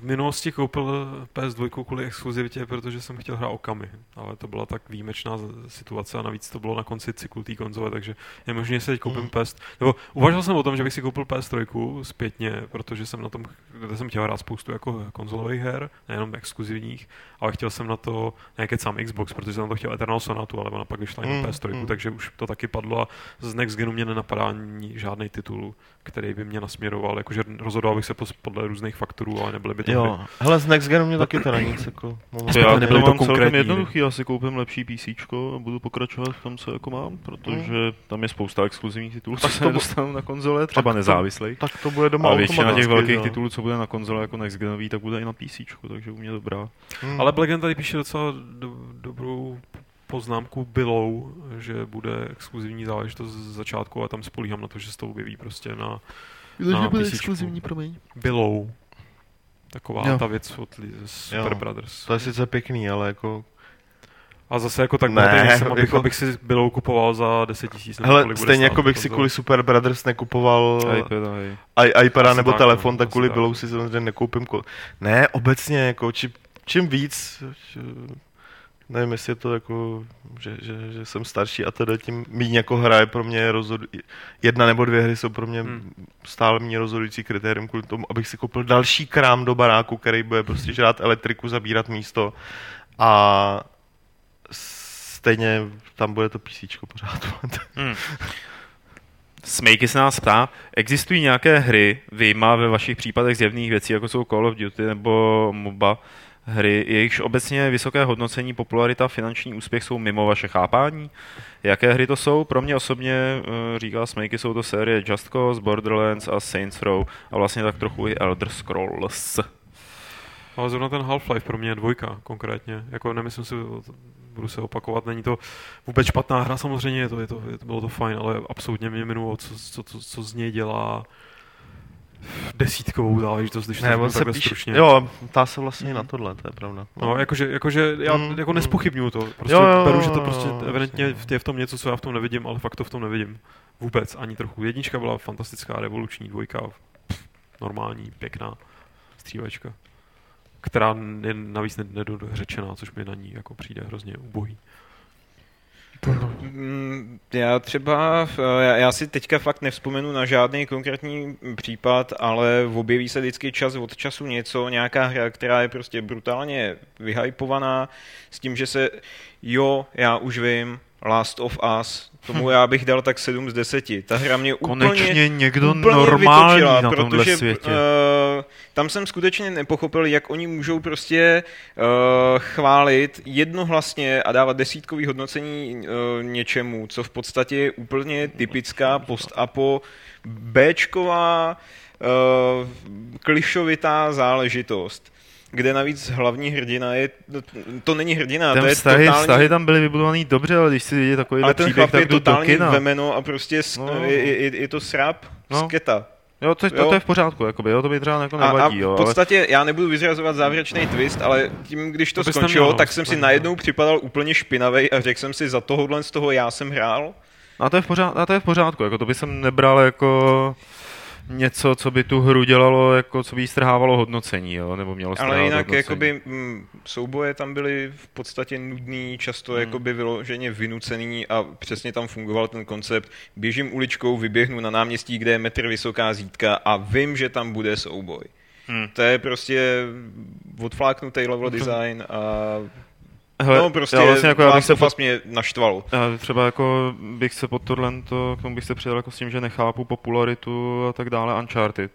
v minulosti koupil PS2 kvůli exkluzivitě, protože jsem chtěl hrát Okami, ale to byla tak výjimečná situace a navíc to bylo na konci cyklu té konzole, takže je možné, že si teď koupím mm. PS, nebo uvažoval jsem o tom, že bych si koupil PS3 zpětně, protože jsem na tom, kde jsem chtěl hrát spoustu jako konzolových her, nejenom exkluzivních, ale chtěl jsem na to nějaký sám Xbox, protože jsem na to chtěl Eternal Sonatu, ale ona pak vyšla i na mm. PS3, mm. takže už to taky padlo a z Next Genu mě nenapadá žádný titul, který by mě nasměroval, jakože rozhodoval bych se podle různých faktorů, ale nebyly by to Jo, hele, z Next Genu mě taky to není nic jako... To já nebylo to celkem jednoduchý, já si koupím lepší PC a budu pokračovat v tom, co jako mám, protože hmm. tam je spousta exkluzivních titulů, co se nedostanu na konzole, třeba nezávislý. Tak to bude doma A většina těch velkých titulů, co bude na konzole jako Next Genový, tak bude i na PC, takže u mě dobrá. Hmm. Ale Black tady píše docela do, dobrou poznámku bylou, že bude exkluzivní záležitost z začátku a tam spolíhám na to, že se to objeví prostě na, na bude exkluzivní, promiň? Bylou. Taková jo. ta věc od Super jo. Brothers. To je sice pěkný, ale jako a zase jako tak ne, nejsem, abych, jako... abych si bylou kupoval za 10 tisíc. Hele, stejně jako bych si kvůli Super Brothers nekupoval iPad, iPada nebo tak, telefon, no, tak kvůli bylou si samozřejmě nekoupím. Ne, obecně, jako či, čím víc, nevím, jestli je to jako, že, že, že jsem starší a teda tím méně jako hraje pro mě rozhod... jedna nebo dvě hry jsou pro mě hmm. stále mě rozhodující kritérium kvůli tomu, abych si koupil další krám do baráku, který bude prostě žrát elektriku, zabírat místo a stejně tam bude to PC pořád. hmm. Smejky se nás ptá, existují nějaké hry, vyjma ve vašich případech zjevných věcí, jako jsou Call of Duty nebo MOBA, hry, jejichž obecně vysoké hodnocení, popularita, finanční úspěch jsou mimo vaše chápání? Jaké hry to jsou? Pro mě osobně, eh, říká Smejky, jsou to série Just Cause, Borderlands a Saints Row a vlastně tak trochu i Elder Scrolls. Ale zrovna ten Half-Life pro mě je dvojka konkrétně. Jako nemyslím si, budu se opakovat, není to vůbec špatná hra samozřejmě, je to, je to, je to, bylo to fajn, ale absolutně mě minulo, co, co, co, co z něj dělá desítkovou záležitost, když ne, to se píš, stručně. Jo, ptá se vlastně mm. na tohle, to je pravda. No, no jakože, jakože já mm. jako nespochybnuju to. Prostě jo, jo, beru, že to prostě jo, evidentně je v tom něco, co já v tom nevidím, ale fakt to v tom nevidím. Vůbec, ani trochu. Jednička byla fantastická, revoluční, dvojka, normální, pěkná střívačka, která je navíc nedořečená, což mi na ní jako přijde hrozně ubohý. Mm, já třeba, eh, já si teďka fakt nevzpomenu na žádný konkrétní případ, ale objeví se vždycky čas od času něco, nějaká hra, která je prostě brutálně vyhypovaná, s tím, že se, jo, já už vím, Last of Us, tomu já bych dal tak 7 z 10. Ta hra mě Konečně úplně, někdo úplně normální vytočila, na protože světě. Uh, tam jsem skutečně nepochopil, jak oni můžou prostě uh, chválit jednohlasně a dávat desítkový hodnocení uh, něčemu, co v podstatě je úplně typická post-apo Bčková uh, klišovitá záležitost kde navíc hlavní hrdina je, to není hrdina, Ten to je vztahy, totální... vztahy tam byly vybudovaný dobře, ale když si vidět takový ale ten příběh, tak je totální vemeno a prostě no. je, je, je, to srap no. sketa. Jo, to, to, to je v pořádku, jakoby, jo, to by třeba jako nevadí, a, a v podstatě jo, ale... já nebudu vyzrazovat závěrečný twist, ale tím, když to, to skončilo, tak jsem si najednou připadal úplně špinavý a řekl jsem si, za tohohle z toho já jsem hrál. A to je v pořádku, a to je v pořádku jako to by jsem nebral jako něco, co by tu hru dělalo, jako co by jí strhávalo hodnocení, jo? nebo mělo Ale jinak jakoby, m, mm, souboje tam byly v podstatě nudný, často hmm. jakoby vyloženě vynucený a přesně tam fungoval ten koncept. Běžím uličkou, vyběhnu na náměstí, kde je metr vysoká zítka a vím, že tam bude souboj. Hmm. To je prostě odfláknutý level design a Hele, no prostě já vlastně jako já bych se of Us mě naštvalo. Já třeba jako bych se pod tohle, to, k tomu bych se přidal jako s tím, že nechápu popularitu a tak dále Uncharted.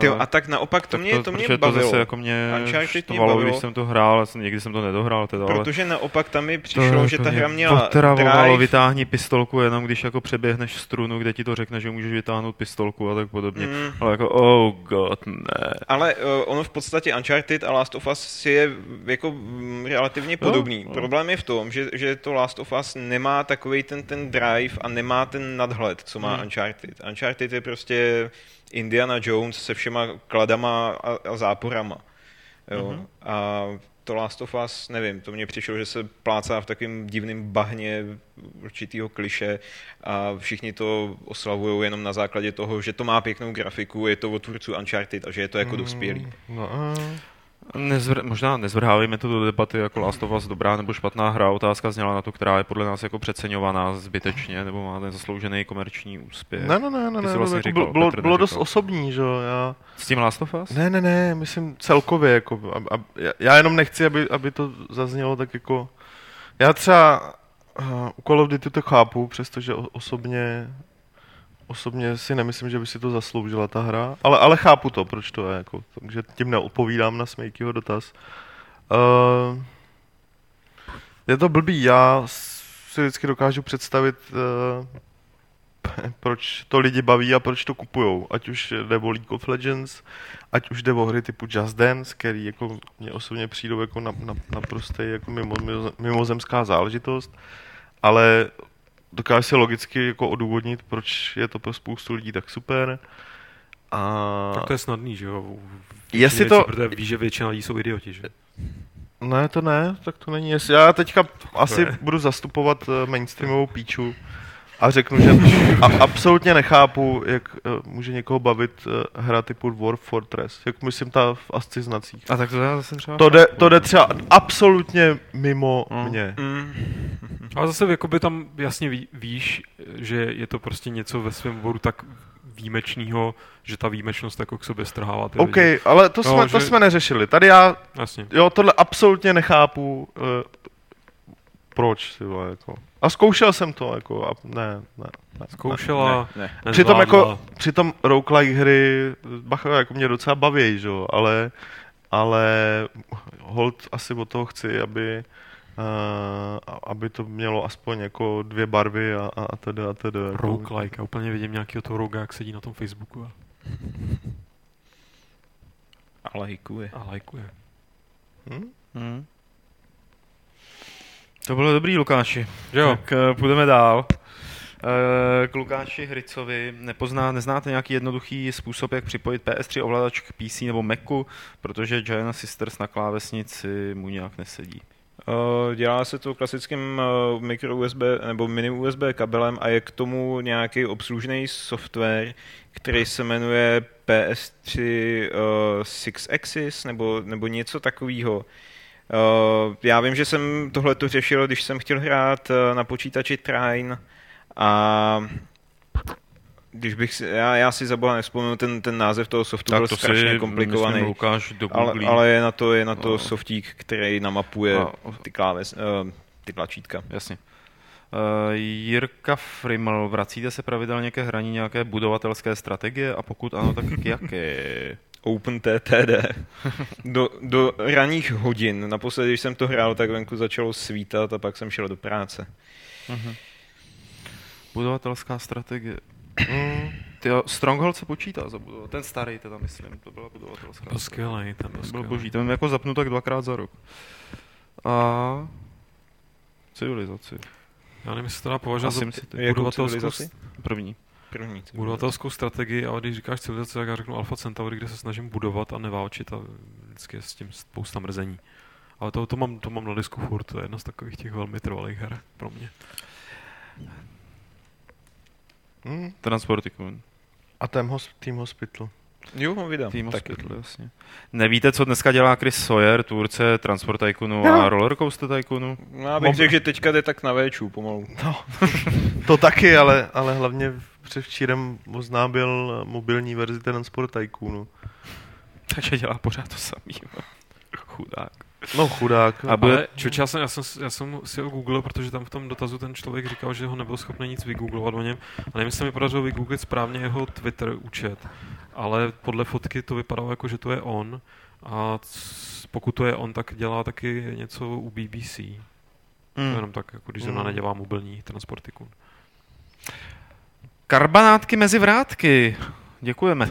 Tyjo, a tak naopak to tak mě, to mě protože bavilo. to zase jako mě Uncharted mě bavilo. když jsem to hrál, jsem, někdy jsem to nedohrál teda, ale Protože naopak tam mi to přišlo, že jako ta mě hra měla drive, vytáhni pistolku jenom když jako přeběhneš strunu, kde ti to řekne, že můžeš vytáhnout pistolku a tak podobně. Mm. Ale jako oh god, ne. Ale uh, ono v podstatě Uncharted a Last of Us je jako mm, relativně podobný. no. Problém je v tom, že, že to Last of Us nemá takový ten, ten drive a nemá ten nadhled, co má Hmm. Uncharted. Uncharted je prostě Indiana Jones se všema kladama a, a záporama. Jo? Mhm. A to Last of Us, nevím, to mně přišlo, že se plácá v takovém divném bahně určitýho kliše a všichni to oslavují jenom na základě toho, že to má pěknou grafiku, je to od tvůrců Uncharted a že je to jako dospělý. No, a... Nezvr, možná nezvrhávejme to do debaty jako Last of Us dobrá nebo špatná hra. Otázka zněla na to, která je podle nás jako přeceňovaná zbytečně nebo má nezasloužený komerční úspěch. Ne, ne, ne, ne, ne vlastně říkal, bylo, bylo, dost osobní, že jo, já... S tím Last of Us? Ne, ne, ne, myslím celkově, jako, a, a, já- jenom nechci, aby, aby to zaznělo tak jako, já třeba uh, u Call of Duty to chápu, přestože osobně, osobně si nemyslím, že by si to zasloužila ta hra, ale, ale chápu to, proč to je, jako, takže tím neodpovídám na Smejkyho dotaz. Uh, je to blbý, já si vždycky dokážu představit, uh, proč to lidi baví a proč to kupujou. Ať už jde o League of Legends, ať už jde o hry typu Just Dance, který jako mě osobně přijdou jako na, na, naprostý jako mimo, mimo, mimozemská záležitost, ale dokážu si logicky jako odůvodnit, proč je to pro spoustu lidí tak super. A Tak to je snadný, že jo? Jestli Věci, to- Protože víš, že většina lidí jsou idioti, že? Ne, to ne, tak to není. Já teďka asi je. budu zastupovat eh, mainstreamovou píču a řeknu, že a, absolutně nechápu, jak uh, může někoho bavit uh, hra typu Dwarf Fortress, jak myslím ta v asciznacích. A tak to já zase třeba... To jde, to jde třeba absolutně mimo Mm. mě. Mm. Ale zase jakoby tam jasně ví, víš, že je to prostě něco ve svém oboru tak výjimečného, že ta výjimečnost jako k sobě strhává ty OK, lidi. ale to, No, jsme, to že- jsme neřešili. Tady já, Jasně. jo, tohle absolutně nechápu, uh, proč, ty vole, jako. A zkoušel jsem to, jako, a ne, ne, ne. Zkoušela, Ne, ne. Přitom nezvládla. jako, přitom roguelike hry, bacha, jako mě docela baví, že jo, ale, ale hold asi od toho chci, aby, uh, aby to mělo aspoň jako dvě barvy a, a, a tedy a tedy. Jako, roguelike. Já úplně vidím nějakého toho roga, jak sedí na tom Facebooku a, A lajkuje. a lajkuje. Hm? Hmm. To bylo dobrý, Lukáši. Jo? Tak uh, půjdeme dál. Uh, k Lukáši Hrycovi nepozná, neznáte nějaký jednoduchý způsob, jak připojit PS3 ovladač k PC nebo Macu, protože Giant Sisters na klávesnici mu nějak nesedí. Uh, dělá se to klasickým micro USB nebo mini USB kabelem a je k tomu nějaký obslužný software, který se jmenuje PS3 uh, Six Axis nebo, nebo něco takového. Uh, já vím, že jsem tohle to řešil, když jsem chtěl hrát uh, na počítači Trine a když bych si, já, já si zabola nespomenu, ten, ten název toho softu byl strašně komplikovaný. myslím, Lukáš do Ale, ale je na to, je na to No. softík, který namapuje A- ty kláves, uh, ty tlačítka. Jasně. Uh, Jirka Friml, vracíte se pravidelně ke hraní nějaké budovatelské strategie a pokud ano, tak k jaké? OpenTTD. Do, do ranních hodin. Naposledy, když jsem to hrál, tak venku začalo svítat a pak jsem šel do práce. Budovatelská strategie. Mm, Tyjo, Stronghold se počítá za budovat. Ten starý teda myslím, to byla budovatelská Byl skvělej, ten byl Byl boží, ten jako zapnu tak dvakrát za rok. A civilizaci. Já nevím, jestli to dá považovat za budovatelskou, civilizaci? První. První. budovatelskou strategii, ale když říkáš civilizace, tak já řeknu Alpha Centauri, kde se snažím budovat a neválčit a vždycky je s tím spousta mrzení. Ale to, to, mám, to mám na disku furt, to je jedna z takových těch velmi trvalých her pro mě. mm. Transportikon. A Team, hos, team Hospital. Jo, ho vydám. Team Taky. Hospital, jasně. Nevíte, co dneska dělá Chris Sawyer, tvůrce Transport Tycoonu a Rollercoaster Tycoonu? No, já bych Mob- řekl, že teďka jde tak na véču pomalu. No, to taky, ale, ale hlavně předevčírem oznámil mobilní verzi Transport Tycoonu. Takže dělá pořád to samý. Chudák. No chudák. A bude... Ale čoč, já jsem, já, jsem, já jsem si ho googlil, protože tam v tom dotazu ten člověk říkal, že ho nebyl schopný nic vygooglovat o něm. A nevím, jestli mi podařilo vygooglit správně jeho Twitter účet. Ale podle fotky to vypadalo jako, že to je on. A pokud to je on, tak dělá taky něco u BBC. Hmm. To jenom tak, jako když zrovna hmm. nedělá mobilní transportiku. Karbanátky mezi vrátky. Děkujeme.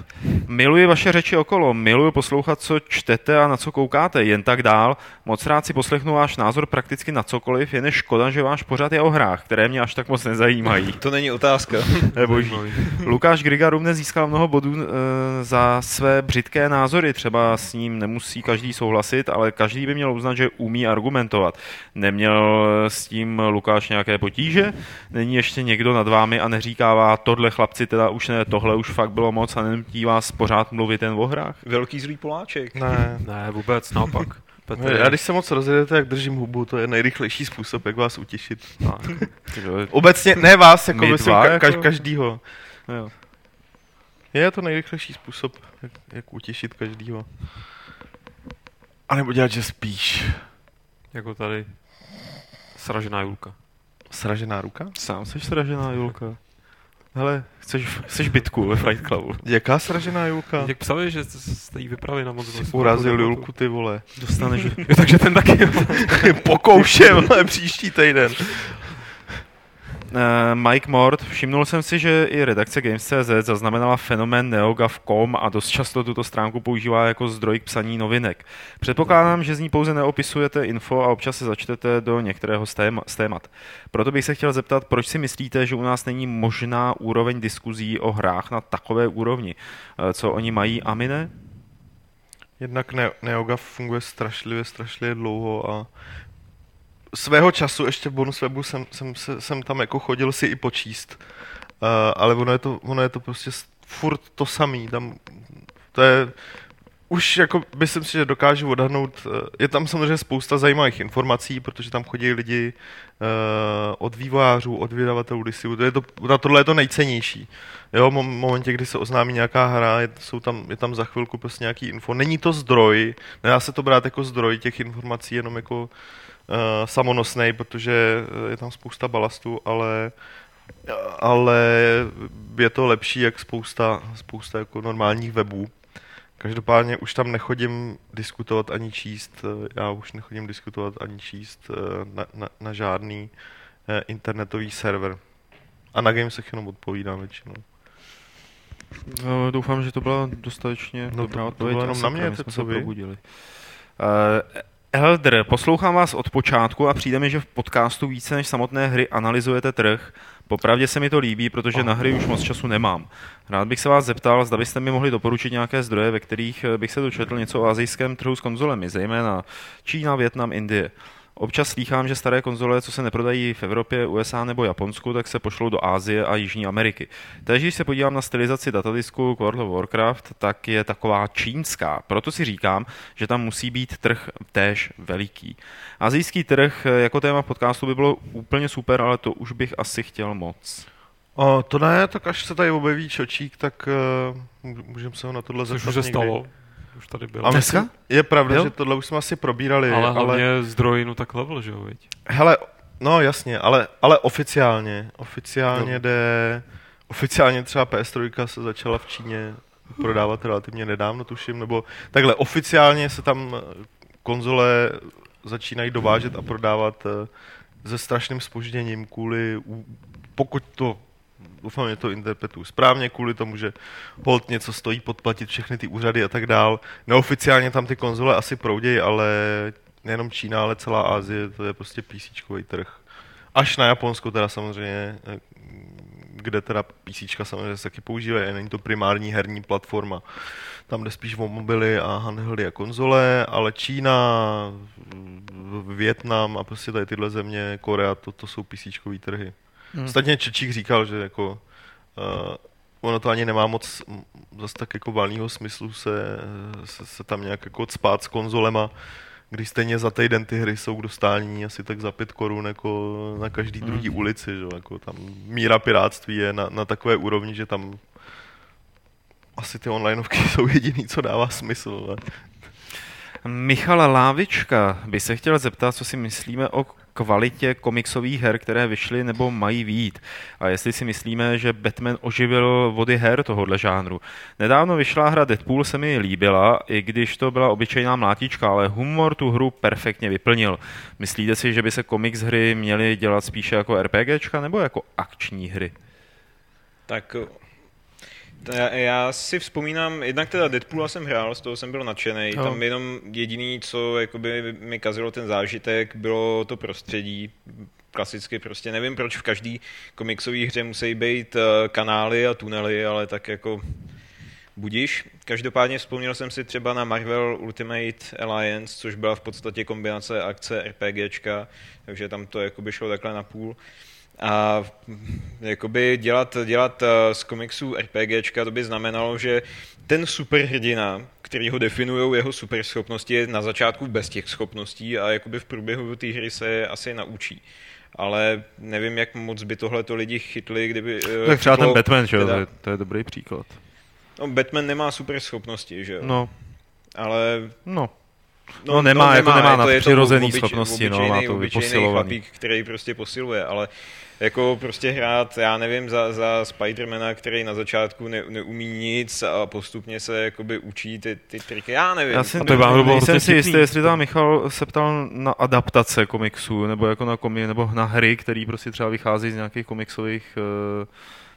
Miluji vaše řeči okolo, miluji poslouchat, co čtete a na co koukáte, jen tak dál. Moc rád si poslechnu váš názor prakticky na cokoliv, jen je škoda, že váš pořad je o hrách, které mě až tak moc nezajímají. To není otázka. Boží. Lukáš Griga rovně získal mnoho bodů e, za své břitké názory, třeba s ním nemusí každý souhlasit, ale každý by měl uznat, že umí argumentovat. Neměl s tím Lukáš nějaké potíže? Není ještě někdo nad vámi a neříkává, tohle chlapci teda už ne, tohle už fakt bylo moc a nenutí vás pořád mluvit jen o hrách? Velký zlý Poláček. Ne, ne vůbec, naopak. Petr. Já když se moc rozjedete, jak držím hubu, to je nejrychlejší způsob, jak vás utěšit. No. Obecně, ne vás, jako myslím, ka- jako... každýho. Jo. Je to nejrychlejší způsob, jak, jak utěšit každýho. A nebo dělat, že spíš. Jako tady sražená Julka. Sražená ruka? Sám jsi sražená Julka. Hele, chceš, chceš bitku ve Fight Clubu. Jaká sražená Julka? Jak psali, že jste jí vypravili na moc. Urazil Julku, ty vole. Dostaneš. jo, takže ten taky. Pokoušem, ale příští týden. Uh, Mike Mort, všimnul jsem si, že i redakce Games.cz zaznamenala fenomén neogav.com a dost často tuto stránku používá jako zdroj k psaní novinek. Předpokládám, že z ní pouze neopisujete info a občas se začtete do některého z témat. Proto bych se chtěl zeptat, proč si myslíte, že u nás není možná úroveň diskuzí o hrách na takové úrovni? Uh, co oni mají a my ne? Jednak ne- NeoGAF funguje strašlivě, strašlivě dlouho a svého času ještě v bonus webu jsem, jsem, jsem, tam jako chodil si i počíst. Uh, ale ono je, to, ono je to prostě furt to samý. Tam, to je, už jako myslím si, že dokážu odhadnout, eh, je tam samozřejmě spousta zajímavých informací, protože tam chodí lidi uh, od vývojářů, od vydavatelů to je to, na tohle je to nejcennější. Jo, v momentě, kdy se oznámí nějaká hra, je, jsou tam, je tam za chvilku prostě nějaký info. Není to zdroj, nedá se to brát jako zdroj těch informací, jenom jako samonosný, protože je tam spousta balastu, ale ale je to lepší jak spousta, spousta jako normálních webů. Každopádně už tam nechodím diskutovat ani číst, já už nechodím diskutovat ani číst eh, na, na, na žádný eh, internetový server. A na Gamesech jenom odpovídám většinou. No, doufám, že to byla dostatečně no, dobrá odpověď. To bylo jenom na mě, co vy. Uh, Elder, poslouchám vás od počátku a přijde mi, že v podcastu více než samotné hry analyzujete trh. Popravdě se mi to líbí, protože na hry už moc času nemám. Rád bych se vás zeptal, zda byste mi mohli doporučit nějaké zdroje, ve kterých bych se dočetl něco o azijském trhu s konzolemi, zejména Čína, Větnam, Indie. Občas slýchám, že staré konzole, co se neprodají v Evropě, USA nebo Japonsku, tak se pošlou do Ázie a Jižní Ameriky. Takže když se podívám na stylizaci datadisku World of Warcraft, tak je taková čínská. Proto si říkám, že tam musí být trh též veliký. Azijský trh jako téma podcastu by bylo úplně super, ale to už bych asi chtěl moc. O, to ne, tak až se tady objeví čočík, tak uh, můžeme se ho na tohle zeptat Což už se stalo už tady byl. A dneska? Je pravda, jo? že tohle už jsme asi probírali. Ale hlavně ale... zdroj, no tak level, že jo, viď? Hele, no jasně, ale, ale oficiálně, oficiálně jo. jde, oficiálně třeba PS3 se začala v Číně prodávat relativně nedávno, tuším, nebo takhle, oficiálně se tam konzole začínají dovážet a prodávat eh, se strašným spožděním kvůli, pokud to doufám, že to interpretuju správně, kvůli tomu, že hold něco stojí podplatit všechny ty úřady a tak dál. Neoficiálně tam ty konzole asi proudějí, ale nejenom Čína, ale celá Asie, to je prostě PC trh. Až na Japonsko teda samozřejmě, kde teda PC samozřejmě se taky používají, není to primární herní platforma. Tam jde spíš o mobily a handheldy a konzole, ale Čína, Větnam a prostě tady tyhle země, Korea, to, to jsou PC trhy. Hmm. Ostatně Čečík říkal, že jako uh, ono to ani nemá moc zase tak jako valného smyslu se, se, se, tam nějak jako spát s konzolema, když stejně za týden ty hry jsou k dostání asi tak za pět korun jako na každý hmm. druhý ulici, že? Jako tam míra piráctví je na, na takové úrovni, že tam asi ty onlineovky jsou jediný, co dává smysl. Ale... Michala Lávička by se chtěl zeptat, co si myslíme o kvalitě komiksových her, které vyšly nebo mají výjít. A jestli si myslíme, že Batman oživil vody her tohohle žánru. Nedávno vyšla hra Deadpool se mi líbila, i když to byla obyčejná mlátička, ale humor tu hru perfektně vyplnil. Myslíte si, že by se komiks hry měly dělat spíše jako RPGčka nebo jako akční hry? Tak já, já si vzpomínám, jednak teda Deadpoola jsem hrál, z toho jsem byl nadšený. No. Tam jenom jediný, co jakoby mi kazilo ten zážitek, bylo to prostředí. Klasicky prostě nevím, proč v každý komiksové hře musí být eh, kanály a tunely, ale tak jako budiš. Každopádně vzpomněl jsem si třeba na Marvel Ultimate Alliance, což byla v podstatě kombinace akce RPGčka, takže tam to jakoby šlo takhle na půl. A jakoby dělat, dělat eh, z komiksů RPGčka, to by znamenalo, že ten superhrdina, který ho definují jeho superschopnosti, je na začátku bez těch schopností a jakoby v průběhu té hry se asi naučí. Ale nevím, jak moc by tohle to lidi chytli, kdyby... Eh, tak třeba ten Batman, že jo, to, je, to je dobrý příklad. No, Batman nemá super schopnosti, že jo? No. Ale... No. No, no nemá, no, jako nemá, jako nemá na přirozený schopnosti, no, má to vyposilovaný. Chlapík, který prostě posiluje, ale jako prostě hrát, já nevím, za, za Spidermana, který na začátku ne, neumí nic a postupně se jakoby učí ty, ty triky, já nevím. Já si, a to je nejsem prostě si jistý, jestli tam Michal se ptal na adaptace komiksu, nebo jako na komi, nebo na hry, které prostě třeba vychází z nějakých komiksových uh,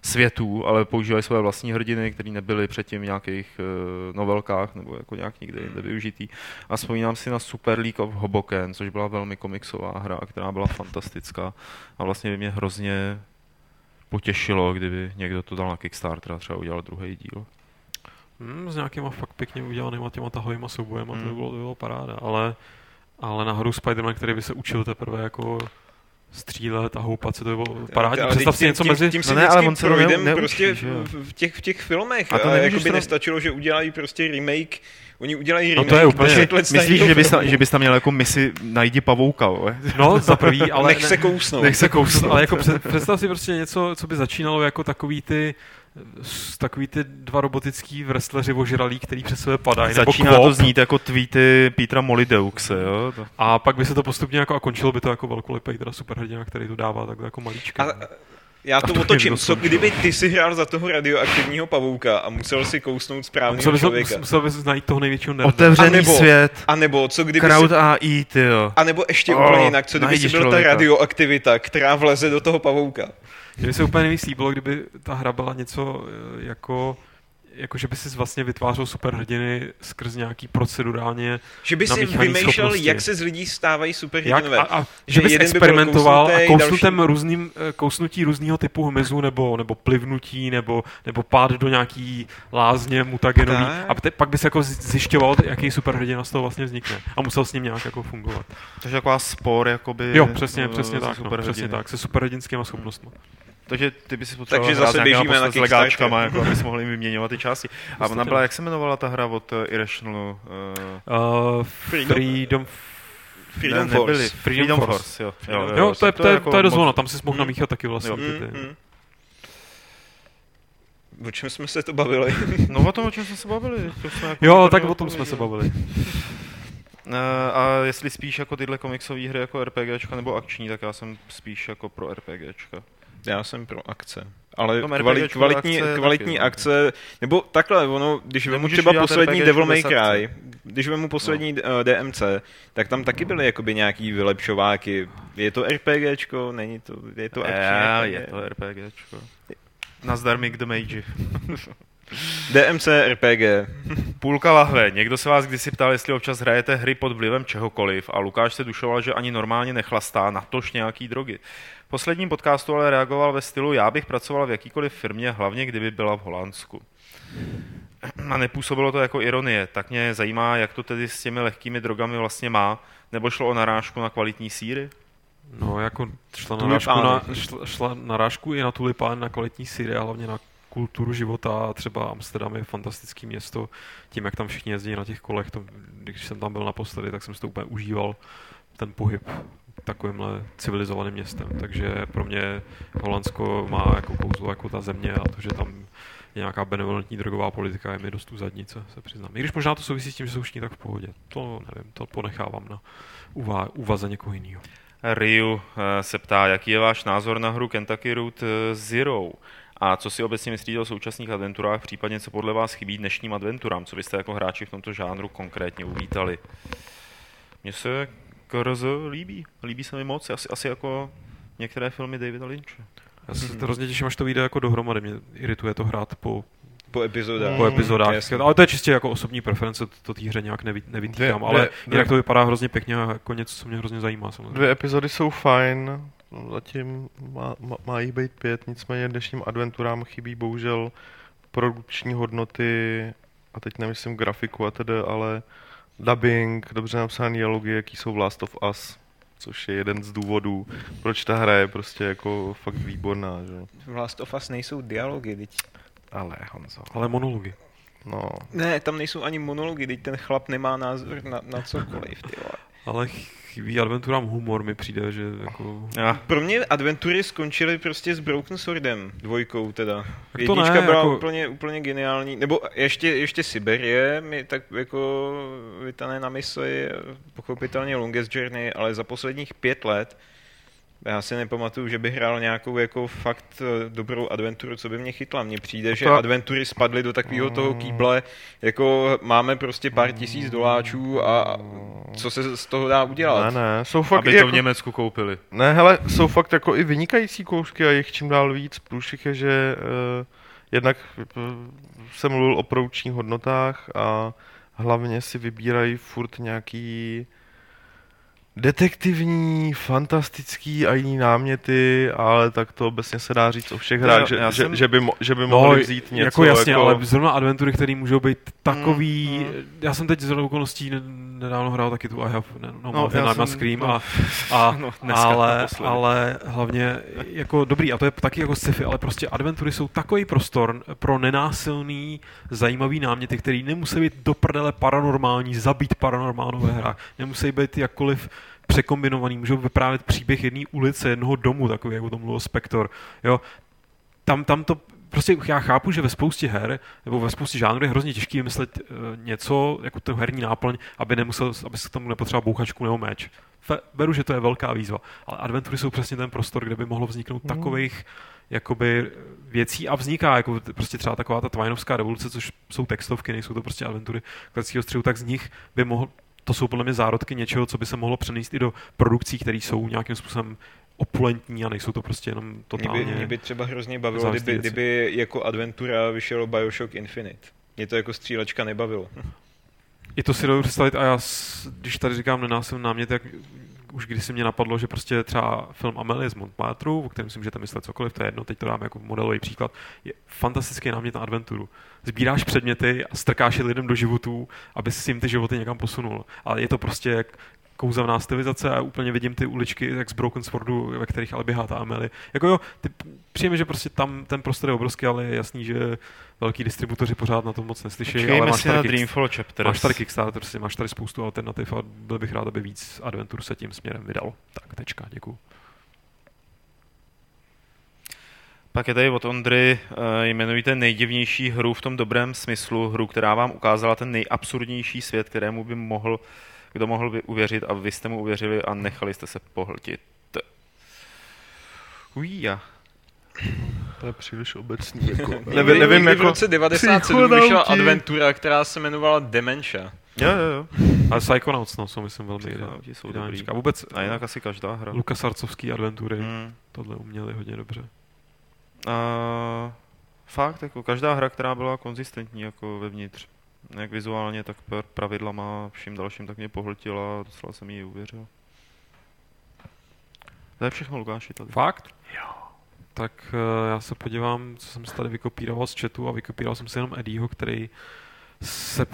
světů, ale používají své vlastní hrdiny, které nebyly předtím v nějakých uh, novelkách nebo jako nějak nikde jinde využitý. A vzpomínám si na Super League of Hoboken, což byla velmi komiksová hra, která byla fantastická a vlastně by mě hrozně potěšilo, kdyby někdo to dal na Kickstarter a třeba udělal druhý díl. Hmm, s nějakýma fakt pěkně udělanýma těma tahovýma soubojema, hmm. to by bylo, to by bylo paráda, ale, ale na hru Spider-Man, který by se učil teprve jako střílet a houpat se, to bylo parádní. Představ si něco mezi... Tím, tím no ne, ale on se projdem neučí, prostě v těch, v těch filmech. A to a jako by nestačilo, že udělají prostě remake Oni udělají remake. No to je úplně. Myslíš, že bys, tam, že bys tam měl jako misi najdi pavouka, ale? No, za prvý, ale... Nech se kousnout. Nech se kousnout. ale jako představ si prostě něco, co by začínalo jako takový ty takový ty dva robotický wrestleri ožralí, který přes sebe padají. Začíná nebo to znít jako tweety Petra Molideuxe, jo? To. A pak by se to postupně jako a končilo by to jako velkolepý teda superhrdina, který to dává takhle jako malíčka. A, já to, to otočím. Co kdyby ty si hrál za toho radioaktivního pavouka a musel si kousnout správného člověka? Musel bys najít toho největšího nerda. Otevřený a nebo, svět. A nebo co kdyby Crowd si... AI, tyjo. A nebo ještě oh, úplně jinak, co kdyby si byl člověka. ta radioaktivita, která vleze do toho pavouka? Mně se úplně nejvíc líbilo, kdyby ta hra byla něco eh, jako jako že by si vlastně vytvářel superhrdiny skrz nějaký procedurálně Že by si vymýšlel, jak se z lidí stávají superhrdinové. Jak, a, a, že, že bys experimentoval by a kousnutem další... různým, eh, kousnutí různého typu hmyzu nebo, nebo plivnutí nebo, nebo pád do nějaký lázně mutagenový tak. a te, pak bys jako zjišťoval, jaký superhrdina z toho vlastně vznikne a musel s ním nějak jako fungovat. Takže taková spor, jakoby... Jo, přesně, přesně tak, no, přesně tak, se superhrdinskými schopnostmi. Takže ty bys potřeboval Takže zase běžíme na s legáčkama, jako aby jsme mohli vyměňovat ty části. A ona byla, jak se jmenovala ta hra od uh, Irrational? Uh, uh, Freedom, Freedom ne, Force. Freedom, Freedom Force. Force. Jo, jo, jo, jo, to, je, to, je, jako to je dost ono, tam si mohl mm. namíchat taky vlastně. Jo. Ty, ty. Mm, mm. O čem jsme se to bavili? no o tom, o čem jsme se bavili. To jsme jako jo, tak o tom jsme se bavili. Uh, a jestli spíš jako tyhle komiksové hry jako RPGčka nebo akční, tak já jsem spíš jako pro RPGčka. Já jsem pro akce. Ale kvali, kvalitní, akce, kvalitní taky, akce, nebo takhle, ono, když vemu třeba poslední Devil May Cry, když vemu poslední no. uh, eh, DMC, tak tam taky byly jakoby nějaký vylepšováky. Je to RPGčko, není to, je to akční je, je to RPGčko. Nazdar Mick the Mage. DMC RPG. Půlka lahve. Někdo se vás kdysi ptal, jestli občas hrajete hry pod vlivem čehokoliv a Lukáš se dušoval, že ani normálně nechlastá, natož nějaký drogy. V posledním podcastu ale reagoval ve stylu, já bych pracoval v jakýkoliv firmě, hlavně kdyby byla v Holandsku. A nepůsobilo to jako ironie, tak mě zajímá, jak to tedy s těmi lehkými drogami vlastně má, nebo šlo o narážku na kvalitní síry? No, jako šla narážku, na, šla, šla narážku i na tulipán, na kvalitní síry a hlavně na kulturu života. Třeba Amsterdam je fantastické město, tím, jak tam všichni jezdí na těch kolech. To, když jsem tam byl naposledy, tak jsem si to úplně užíval, ten pohyb takovýmhle civilizovaným městem. Takže pro mě Holandsko má jako kouzlo jako ta země a to, že tam je nějaká benevolentní drogová politika, je mi dost u zadnice, se přiznám. I když možná to souvisí s tím, že jsou všichni tak v pohodě. To nevím, to ponechávám na uvá- úvaze někoho jiného. Ryu eh, se ptá, jaký je váš názor na hru Kentucky Route eh, Zero? A co si obecně myslíte o současných adventurách, případně co podle vás chybí dnešním adventurám? Co byste jako hráči v tomto žánru konkrétně uvítali? Mně se KRZ líbí. Líbí se mi moc. Asi, asi jako některé filmy Davida Lynche. Já se to hrozně těším, až to vyjde jako dohromady. Mě irituje to hrát po, Po epizodách. po epizodách. jasně. Ale to je čistě jako osobní preference, to, to té hře nějak nevy, nevytýkám. Dvě- Ale dvě- jinak to vypadá hrozně pěkně a jako něco, co mě hrozně zajímá. Samozřejmě. Dvě epizody jsou fajn, zatím má, má, má jich být pět, nicméně dnešním adventurám chybí bohužel produkční hodnoty, a teď nemyslím grafiku a tedy, ale dubbing, dobře napsaný dialogy, jaký jsou v Last of Us, což je jeden z důvodů, proč ta hra je prostě jako fakt výborná, že? V Last of Us nejsou dialogy, teď. Ale Honzo, Ale monology. No, Ne, tam nejsou ani monology, teď ten chlap nemá názor na, na cokoliv, ty vole. Ale chybí adventurám humor, mi přijde, že jako... Ja, Pro mě adventury skončily prostě s Broken Swordem, dvojkou teda. Tak to Jednička ne, byla jako- úplně, úplně geniální, nebo ještě, ještě Siberie mi tak jako vytané na mysli, pochopitelně Longest Journey, ale za posledních pět let já si nepamatuju, že bych hrál nějakou jako fakt eh, dobrou adventuru, co by mě chytla. Mně přijde, že adventury spadly do takového toho kýble, jako máme prostě pár tisíc doláčů a co se z toho dá udělat. ne, ne, jsou fakt aby to jako, v Německu koupili. Ne, hele, jsou fakt jako i vynikající koušky a jich čím dál víc. Průšvih je, že uh, jednak uh, jsem mluvil o produkčních hodnotách a hlavně si vybírají furt nějaký detektivní, fantastický a jiný náměty, ale tak to obecně se dá říct o všech hrách, že, že, že, by, mo, že by mohli vzít něco jako jasně, ale zrovna adventury, které můžou být takový... Mm, Já jsem teď z hodou okolností ne- nedávno hrál taky tu I have, ne, no, No, no já na jsem- Scream no. a, a No, ale, ale hlavně jako dobrý, a to je taky jako sci-fi, ale prostě adventury jsou takový prostor pro nenásilný, zajímavý náměty, který nemusí být do prdele paranormální, zabít paranormálnou ve hrách, nemusí být jakkoliv překombinovaný, můžou vyprávět příběh jedné ulice, jednoho domu, takový, jako to mluvil Spektor. Jo, tam, tam to prostě já chápu, že ve spoustě her nebo ve spoustě žánrů je hrozně těžký vymyslet uh, něco, jako tu herní náplň, aby nemusel, aby se k tomu nepotřeboval bouchačku nebo meč. Beru, že to je velká výzva, ale adventury jsou přesně ten prostor, kde by mohlo vzniknout Hmm. takových jakoby věcí a vzniká jako prostě třeba taková ta Twinovská revoluce, což jsou textovky, nejsou to prostě adventury klasického střihu, tak z nich by mohl, to jsou podle mě zárodky něčeho, co by se mohlo přenést i do produkcí, které jsou nějakým způsobem opulentní a nejsou to prostě jenom Mě totálně... by, mě by třeba hrozně bavilo, kdyby, věci. kdyby jako adventura vyšel Bioshock Infinite. Mě to jako střílečka nebavilo. I to si dovedu představit a já, když tady říkám nenásilný námět, tak už když se mě napadlo, že prostě třeba film Amelie z Montmartru, o kterém si můžete myslet cokoliv, to je jedno, teď to dám jako modelový příklad, je fantastický námět na adventuru. Sbíráš předměty a strkáš je lidem do životů, aby si jim ty životy někam posunul. Ale je to prostě jak kouzelná stylizace a úplně vidím ty uličky jak z Broken Swordu, ve kterých ale běhá ta Amelie. Jako jo, ty, přijeme, že prostě tam ten prostor je obrovský, ale je jasný, že velký distributoři pořád na to moc neslyší, ale máš si na tady, kick- Dreamfall Chapters. máš tady Kickstarter, prostě máš tady spoustu alternativ a byl bych rád, aby víc adventur se tím směrem vydal. Tak, tečka, děkuju. Pak je tady od Ondry, eh, jmenujte nejdivnější hru v tom dobrém smyslu, hru, která vám ukázala ten nejabsurdnější svět, kterému by mohl, kdo mohl by uvěřit a vy jste mu uvěřili a nechali jste se pohltit. Uja. To je příliš obecný. Jako, nevím, nevím, někdy v jako, roce 97 vyšla adventura, která se jmenovala Dementia. Jo, jo, jo. Ale Psychonauts, no, jsou myslím velmi Psychonauti jsou dobrý. A vůbec A jinak asi každá hra. Lukas Arcovský adventury Hmm. tohle uměli hodně dobře. A fakt, jako každá hra, která byla konzistentní jako vevnitř, jak vizuálně, tak per pravidlama, vším dalším, tak mě pohltila a docela jsem jí uvěřil. To je všechno, Lukáši, tady. Fakt? Jo. Tak uh, já se podívám, co jsem si tady vykopíroval z chatu a vykopíroval jsem si jenom Eddieho, který se,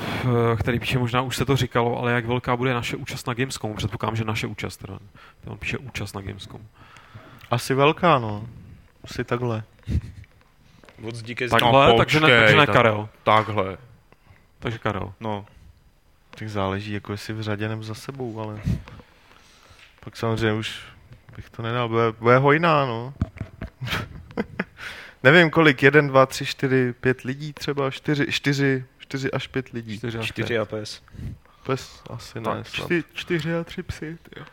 eh, který píše, možná už se to říkalo, ale jak velká bude naše účast na Gamescomu. Předpokládám, že naše účast. Teda. On píše účast na Gamescomu. asi velká, no. Asi takhle. Ke zdi. Takhle, No, takže ne, počkej, takže ne tak- Karel. Takhle, Takže Karel. no. Tak záleží, jako jestli v řadě nebo za sebou, ale... Pak samozřejmě už bych to nedal, bude, bude hojná, no. nevím kolik, jeden, dva, tři, čtyři, pět lidí třeba, čtyři, čtyři, čtyři až pět lidí. Čtyři až Čtyři pět. APS. Pes asi ne. Tak, snad. čty, čtyři a tři psy. tyjo.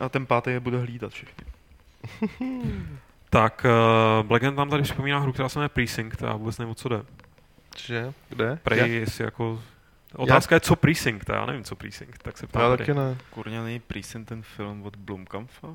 A ten pátý je bude hlídat všechny. Tak, uh, Black Hand nám tady připomíná hru, která se jmenuje Precinct, a vůbec nevím, o co jde. Že? Kde? Prej, Já, jestli jako... Otázka je, co Precinct, já nevím, co Precinct, tak se já ptám taky tady. ne. Kurňa, není Prisen ten film od Blumkampfa?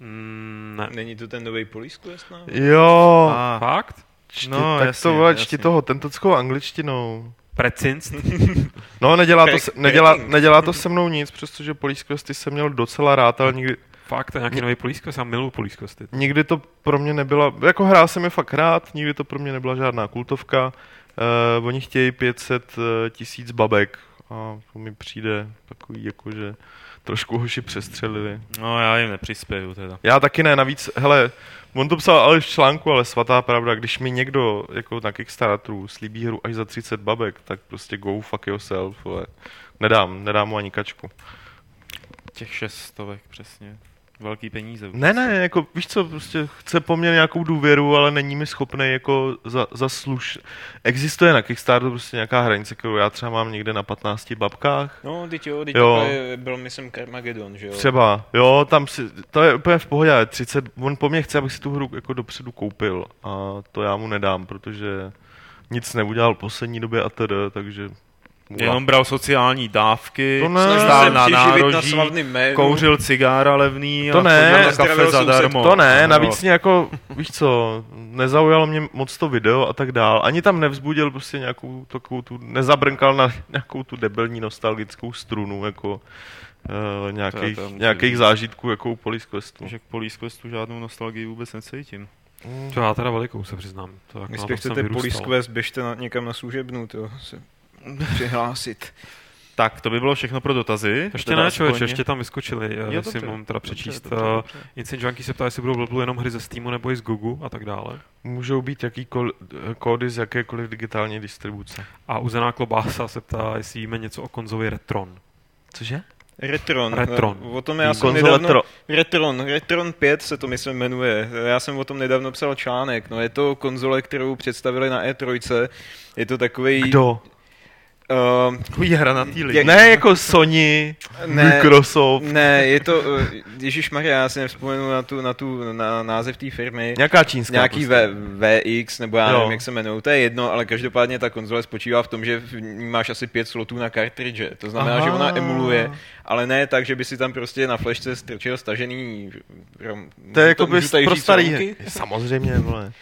Mm, ne. Není to ten nový Police Quest? No? Jo, A, Fakt? čti, no, tak jasně, to vole, čti jasně. to autentickou angličtinou. Precinct? No, nedělá to, se, nedělá, nedělá to se mnou nic, přestože Police Questy jsem měl docela rád, ale nikdy, Fakt, to je nějaký nový Police Quest, já miluji Police Questy. nikdy to pro mě nebyla, jako hrál jsem je fakt rád, nikdy to pro mě nebyla žádná kultovka. Uh, oni chtějí 500 eh, tisíc babek a to mi přijde takový, jako že trošku hoši přestřelili. no já jim nepřispěju teda. Já taky ne, navíc, hele, on to psal ale v článku, ale svatá pravda, když mi někdo jako na Kickstarteru slíbí hru až za 30 babek, tak prostě go fuck yourself, vole. Nedám, nedám mu ani kačku. Těch šest stovek přesně. Velký peníze. Ne, ne, jako víš co, prostě chce po mně nějakou důvěru, ale není mi schopný jako za, zasluš... Existuje na Kickstarteru prostě nějaká hranice, kterou já třeba mám někde na 15 babkách. No, teď jo, teď Jo. byl, myslím, Carmageddon, že jo? Třeba, jo, tam si, to je úplně v pohodě, ale 30, on po mně chce, abych si tu hru jako dopředu koupil a to já mu nedám, protože nic neudělal v poslední době a tedy, takže... Jenom bral sociální dávky, To ne. Stál se na na nároží, jménu. kouřil cigára levný To a ne, na kafe zadarmo. To ne, No. navíc mě jako, víš co, nezaujalo mě moc to video a tak dál. Ani tam nevzbudil prostě nějakou takovou tu, nezabrnkal na nějakou tu debilní nostalgickou strunu, jako uh, nějakých, tam nějakých zážitků, jako u Police Questu. Takže k Police Questu žádnou nostalgii vůbec necítím. To já teda velikou se přiznám. To jako Když na chcete Police. Quest, běžte na, někam na služebnu, to se přihlásit. Tak, to by bylo všechno pro dotazy. Ještě ne, člověče, aspoň- ještě tam vyskočili, jo, Jo, jestli dobře, mám teda přečíst. dobře, eh, dobře. Junkie se ptá, jestli budou Blblu jenom hry ze Steamu nebo i z Gugu a tak dále. Můžou být jakýkoliv kódy z jakékoliv digitální distribuce. A Uzená klobása se ptá, jestli víme něco o konzoli Retron. Cože? Retron. Retron. O tom já jsem nedávno... Tro. Retron. Retron 5 se to myslím jmenuje. Já jsem o tom nedávno psal článek. No je to konzole, kterou představili na E3. Je to takový. Kdo? Uh, Takový hra na tý lidi. Jak- Ne jako Sony, Ne. Microsoft, ne, je to, Ježíš Maria, já si nevzpomenu na, tu, na, tu, na název té firmy. nějaká čínská. Nějaký prostě. v, VX, nebo já Jo. nevím, jak se jmenují, to je jedno, ale každopádně ta konzole spočívá v tom, že v ní máš asi pět slotů na cartridge. To znamená, Aha. že ona emuluje, ale ne tak, že by si tam prostě na flashce strčil stažený rom, To je jako by pro starý. romky? Samozřejmě, vole.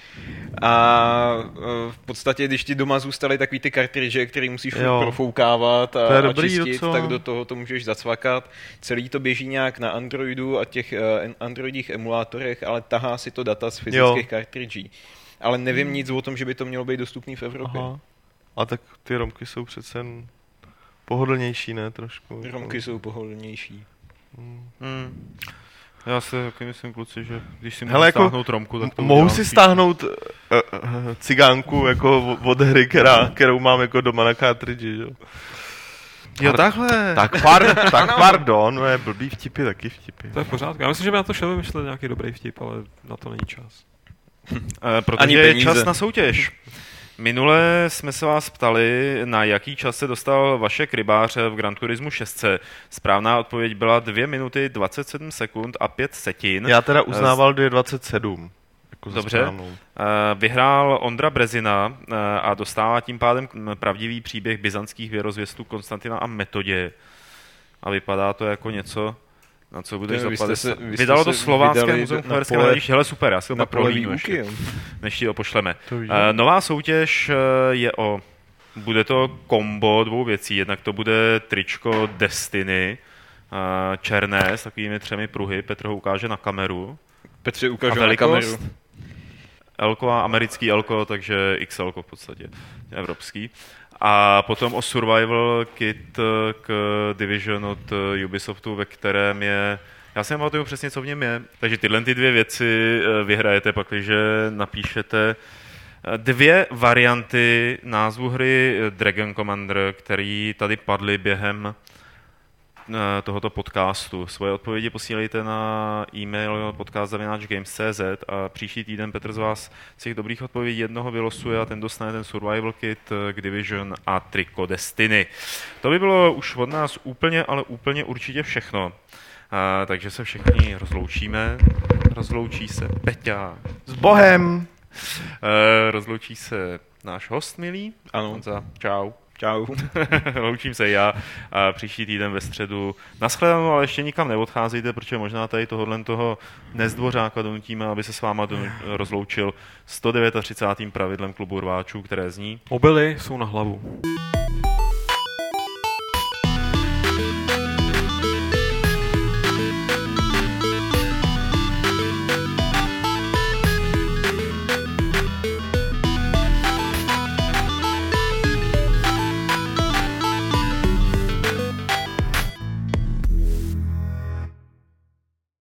A e, v podstatě, když ti doma zůstaly takový ty kartridže, který musíš furt Jo. profoukávat a, To je a dobrý čistit, docela. tak do toho to můžeš zacvakat. Celý to běží nějak na Androidu a těch uh, Androidích emulátorech, ale tahá si to data z fyzických Jo. kartridží. Ale nevím nic o tom, že by to mělo být dostupný v Evropě. Aha. A tak ty romky jsou přece jen pohodlnější, ne, trošku. Romky jsou pohodlnější. Hmm. Já si taky myslím, kluci, že když si Hele, můžu jako, stáhnout Romku, tak to Mohu si stáhnout uh, uh, cigánku jako od hry, která, kterou mám jako doma na cartridge, jo? Jo, takhle. Tak, par, tak pardon, no je blbý vtipy, taky vtipy. To je v pořádku. Já myslím, že by na to šel vymyslet nějaký dobrý vtip, ale na to není čas. Eh, Protože Ani je peníze. čas na soutěž. Minule jsme se vás ptali, na jaký čas se dostal vaše krybáře v Gran Turismo 6. Správná odpověď byla 2 minuty 27 sekund a 5 setin. Já teda uznával 2.27. Jako Dobře. správnou. Eh, Vyhrál Ondra Brezina eh, a dostává tím pádem pravdivý příběh byzantských věrozvěstů Konstantina a Metodě. A vypadá to jako něco, na co budeš vy jste Vydalo to vydali muzeum Uherské hradiště. Hele, super, já si to Na pak prohlídnu ještě, než ti to pošleme. To Eh, Nová soutěž eh, je o, bude to kombo dvou věcí. Jednak to bude tričko Destiny, eh, černé s takovými třemi pruhy. Petr ho ukáže na kameru. Petře, A ukážu na kameru. Elko a americký Elko, takže XL v podstatě, evropský. A potom o Survival Kit eh, k Division od eh, Ubisoftu, ve kterém je já si nemám přesně, co v něm je. Takže tyhle ty dvě věci eh, vyhrajete, pakliže napíšete dvě varianty názvu hry Dragon Commander, který tady padly během tohoto podcastu. Svoje odpovědi posílejte na e-mail podcast.games.cz a příští týden Petr z vás z těch dobrých odpovědí jednoho vylosuje a ten dostane ten survival kit k eh, Division a triko Destiny. To by bylo už od nás úplně, ale úplně určitě všechno. A, takže se všichni rozloučíme. Rozloučí se Peťa. S Bohem! E, rozloučí se náš host, milý. Ano. Honza, čau. Čau. Loučím se já a příští týden ve středu. Naschledanou, ale ještě nikam neodcházejte, protože možná tady tohohle toho nezdvořáka donutíme, aby se s váma do, rozloučil 139. pravidlem klubu rváčů, které zní. Mobily jsou na hlavu.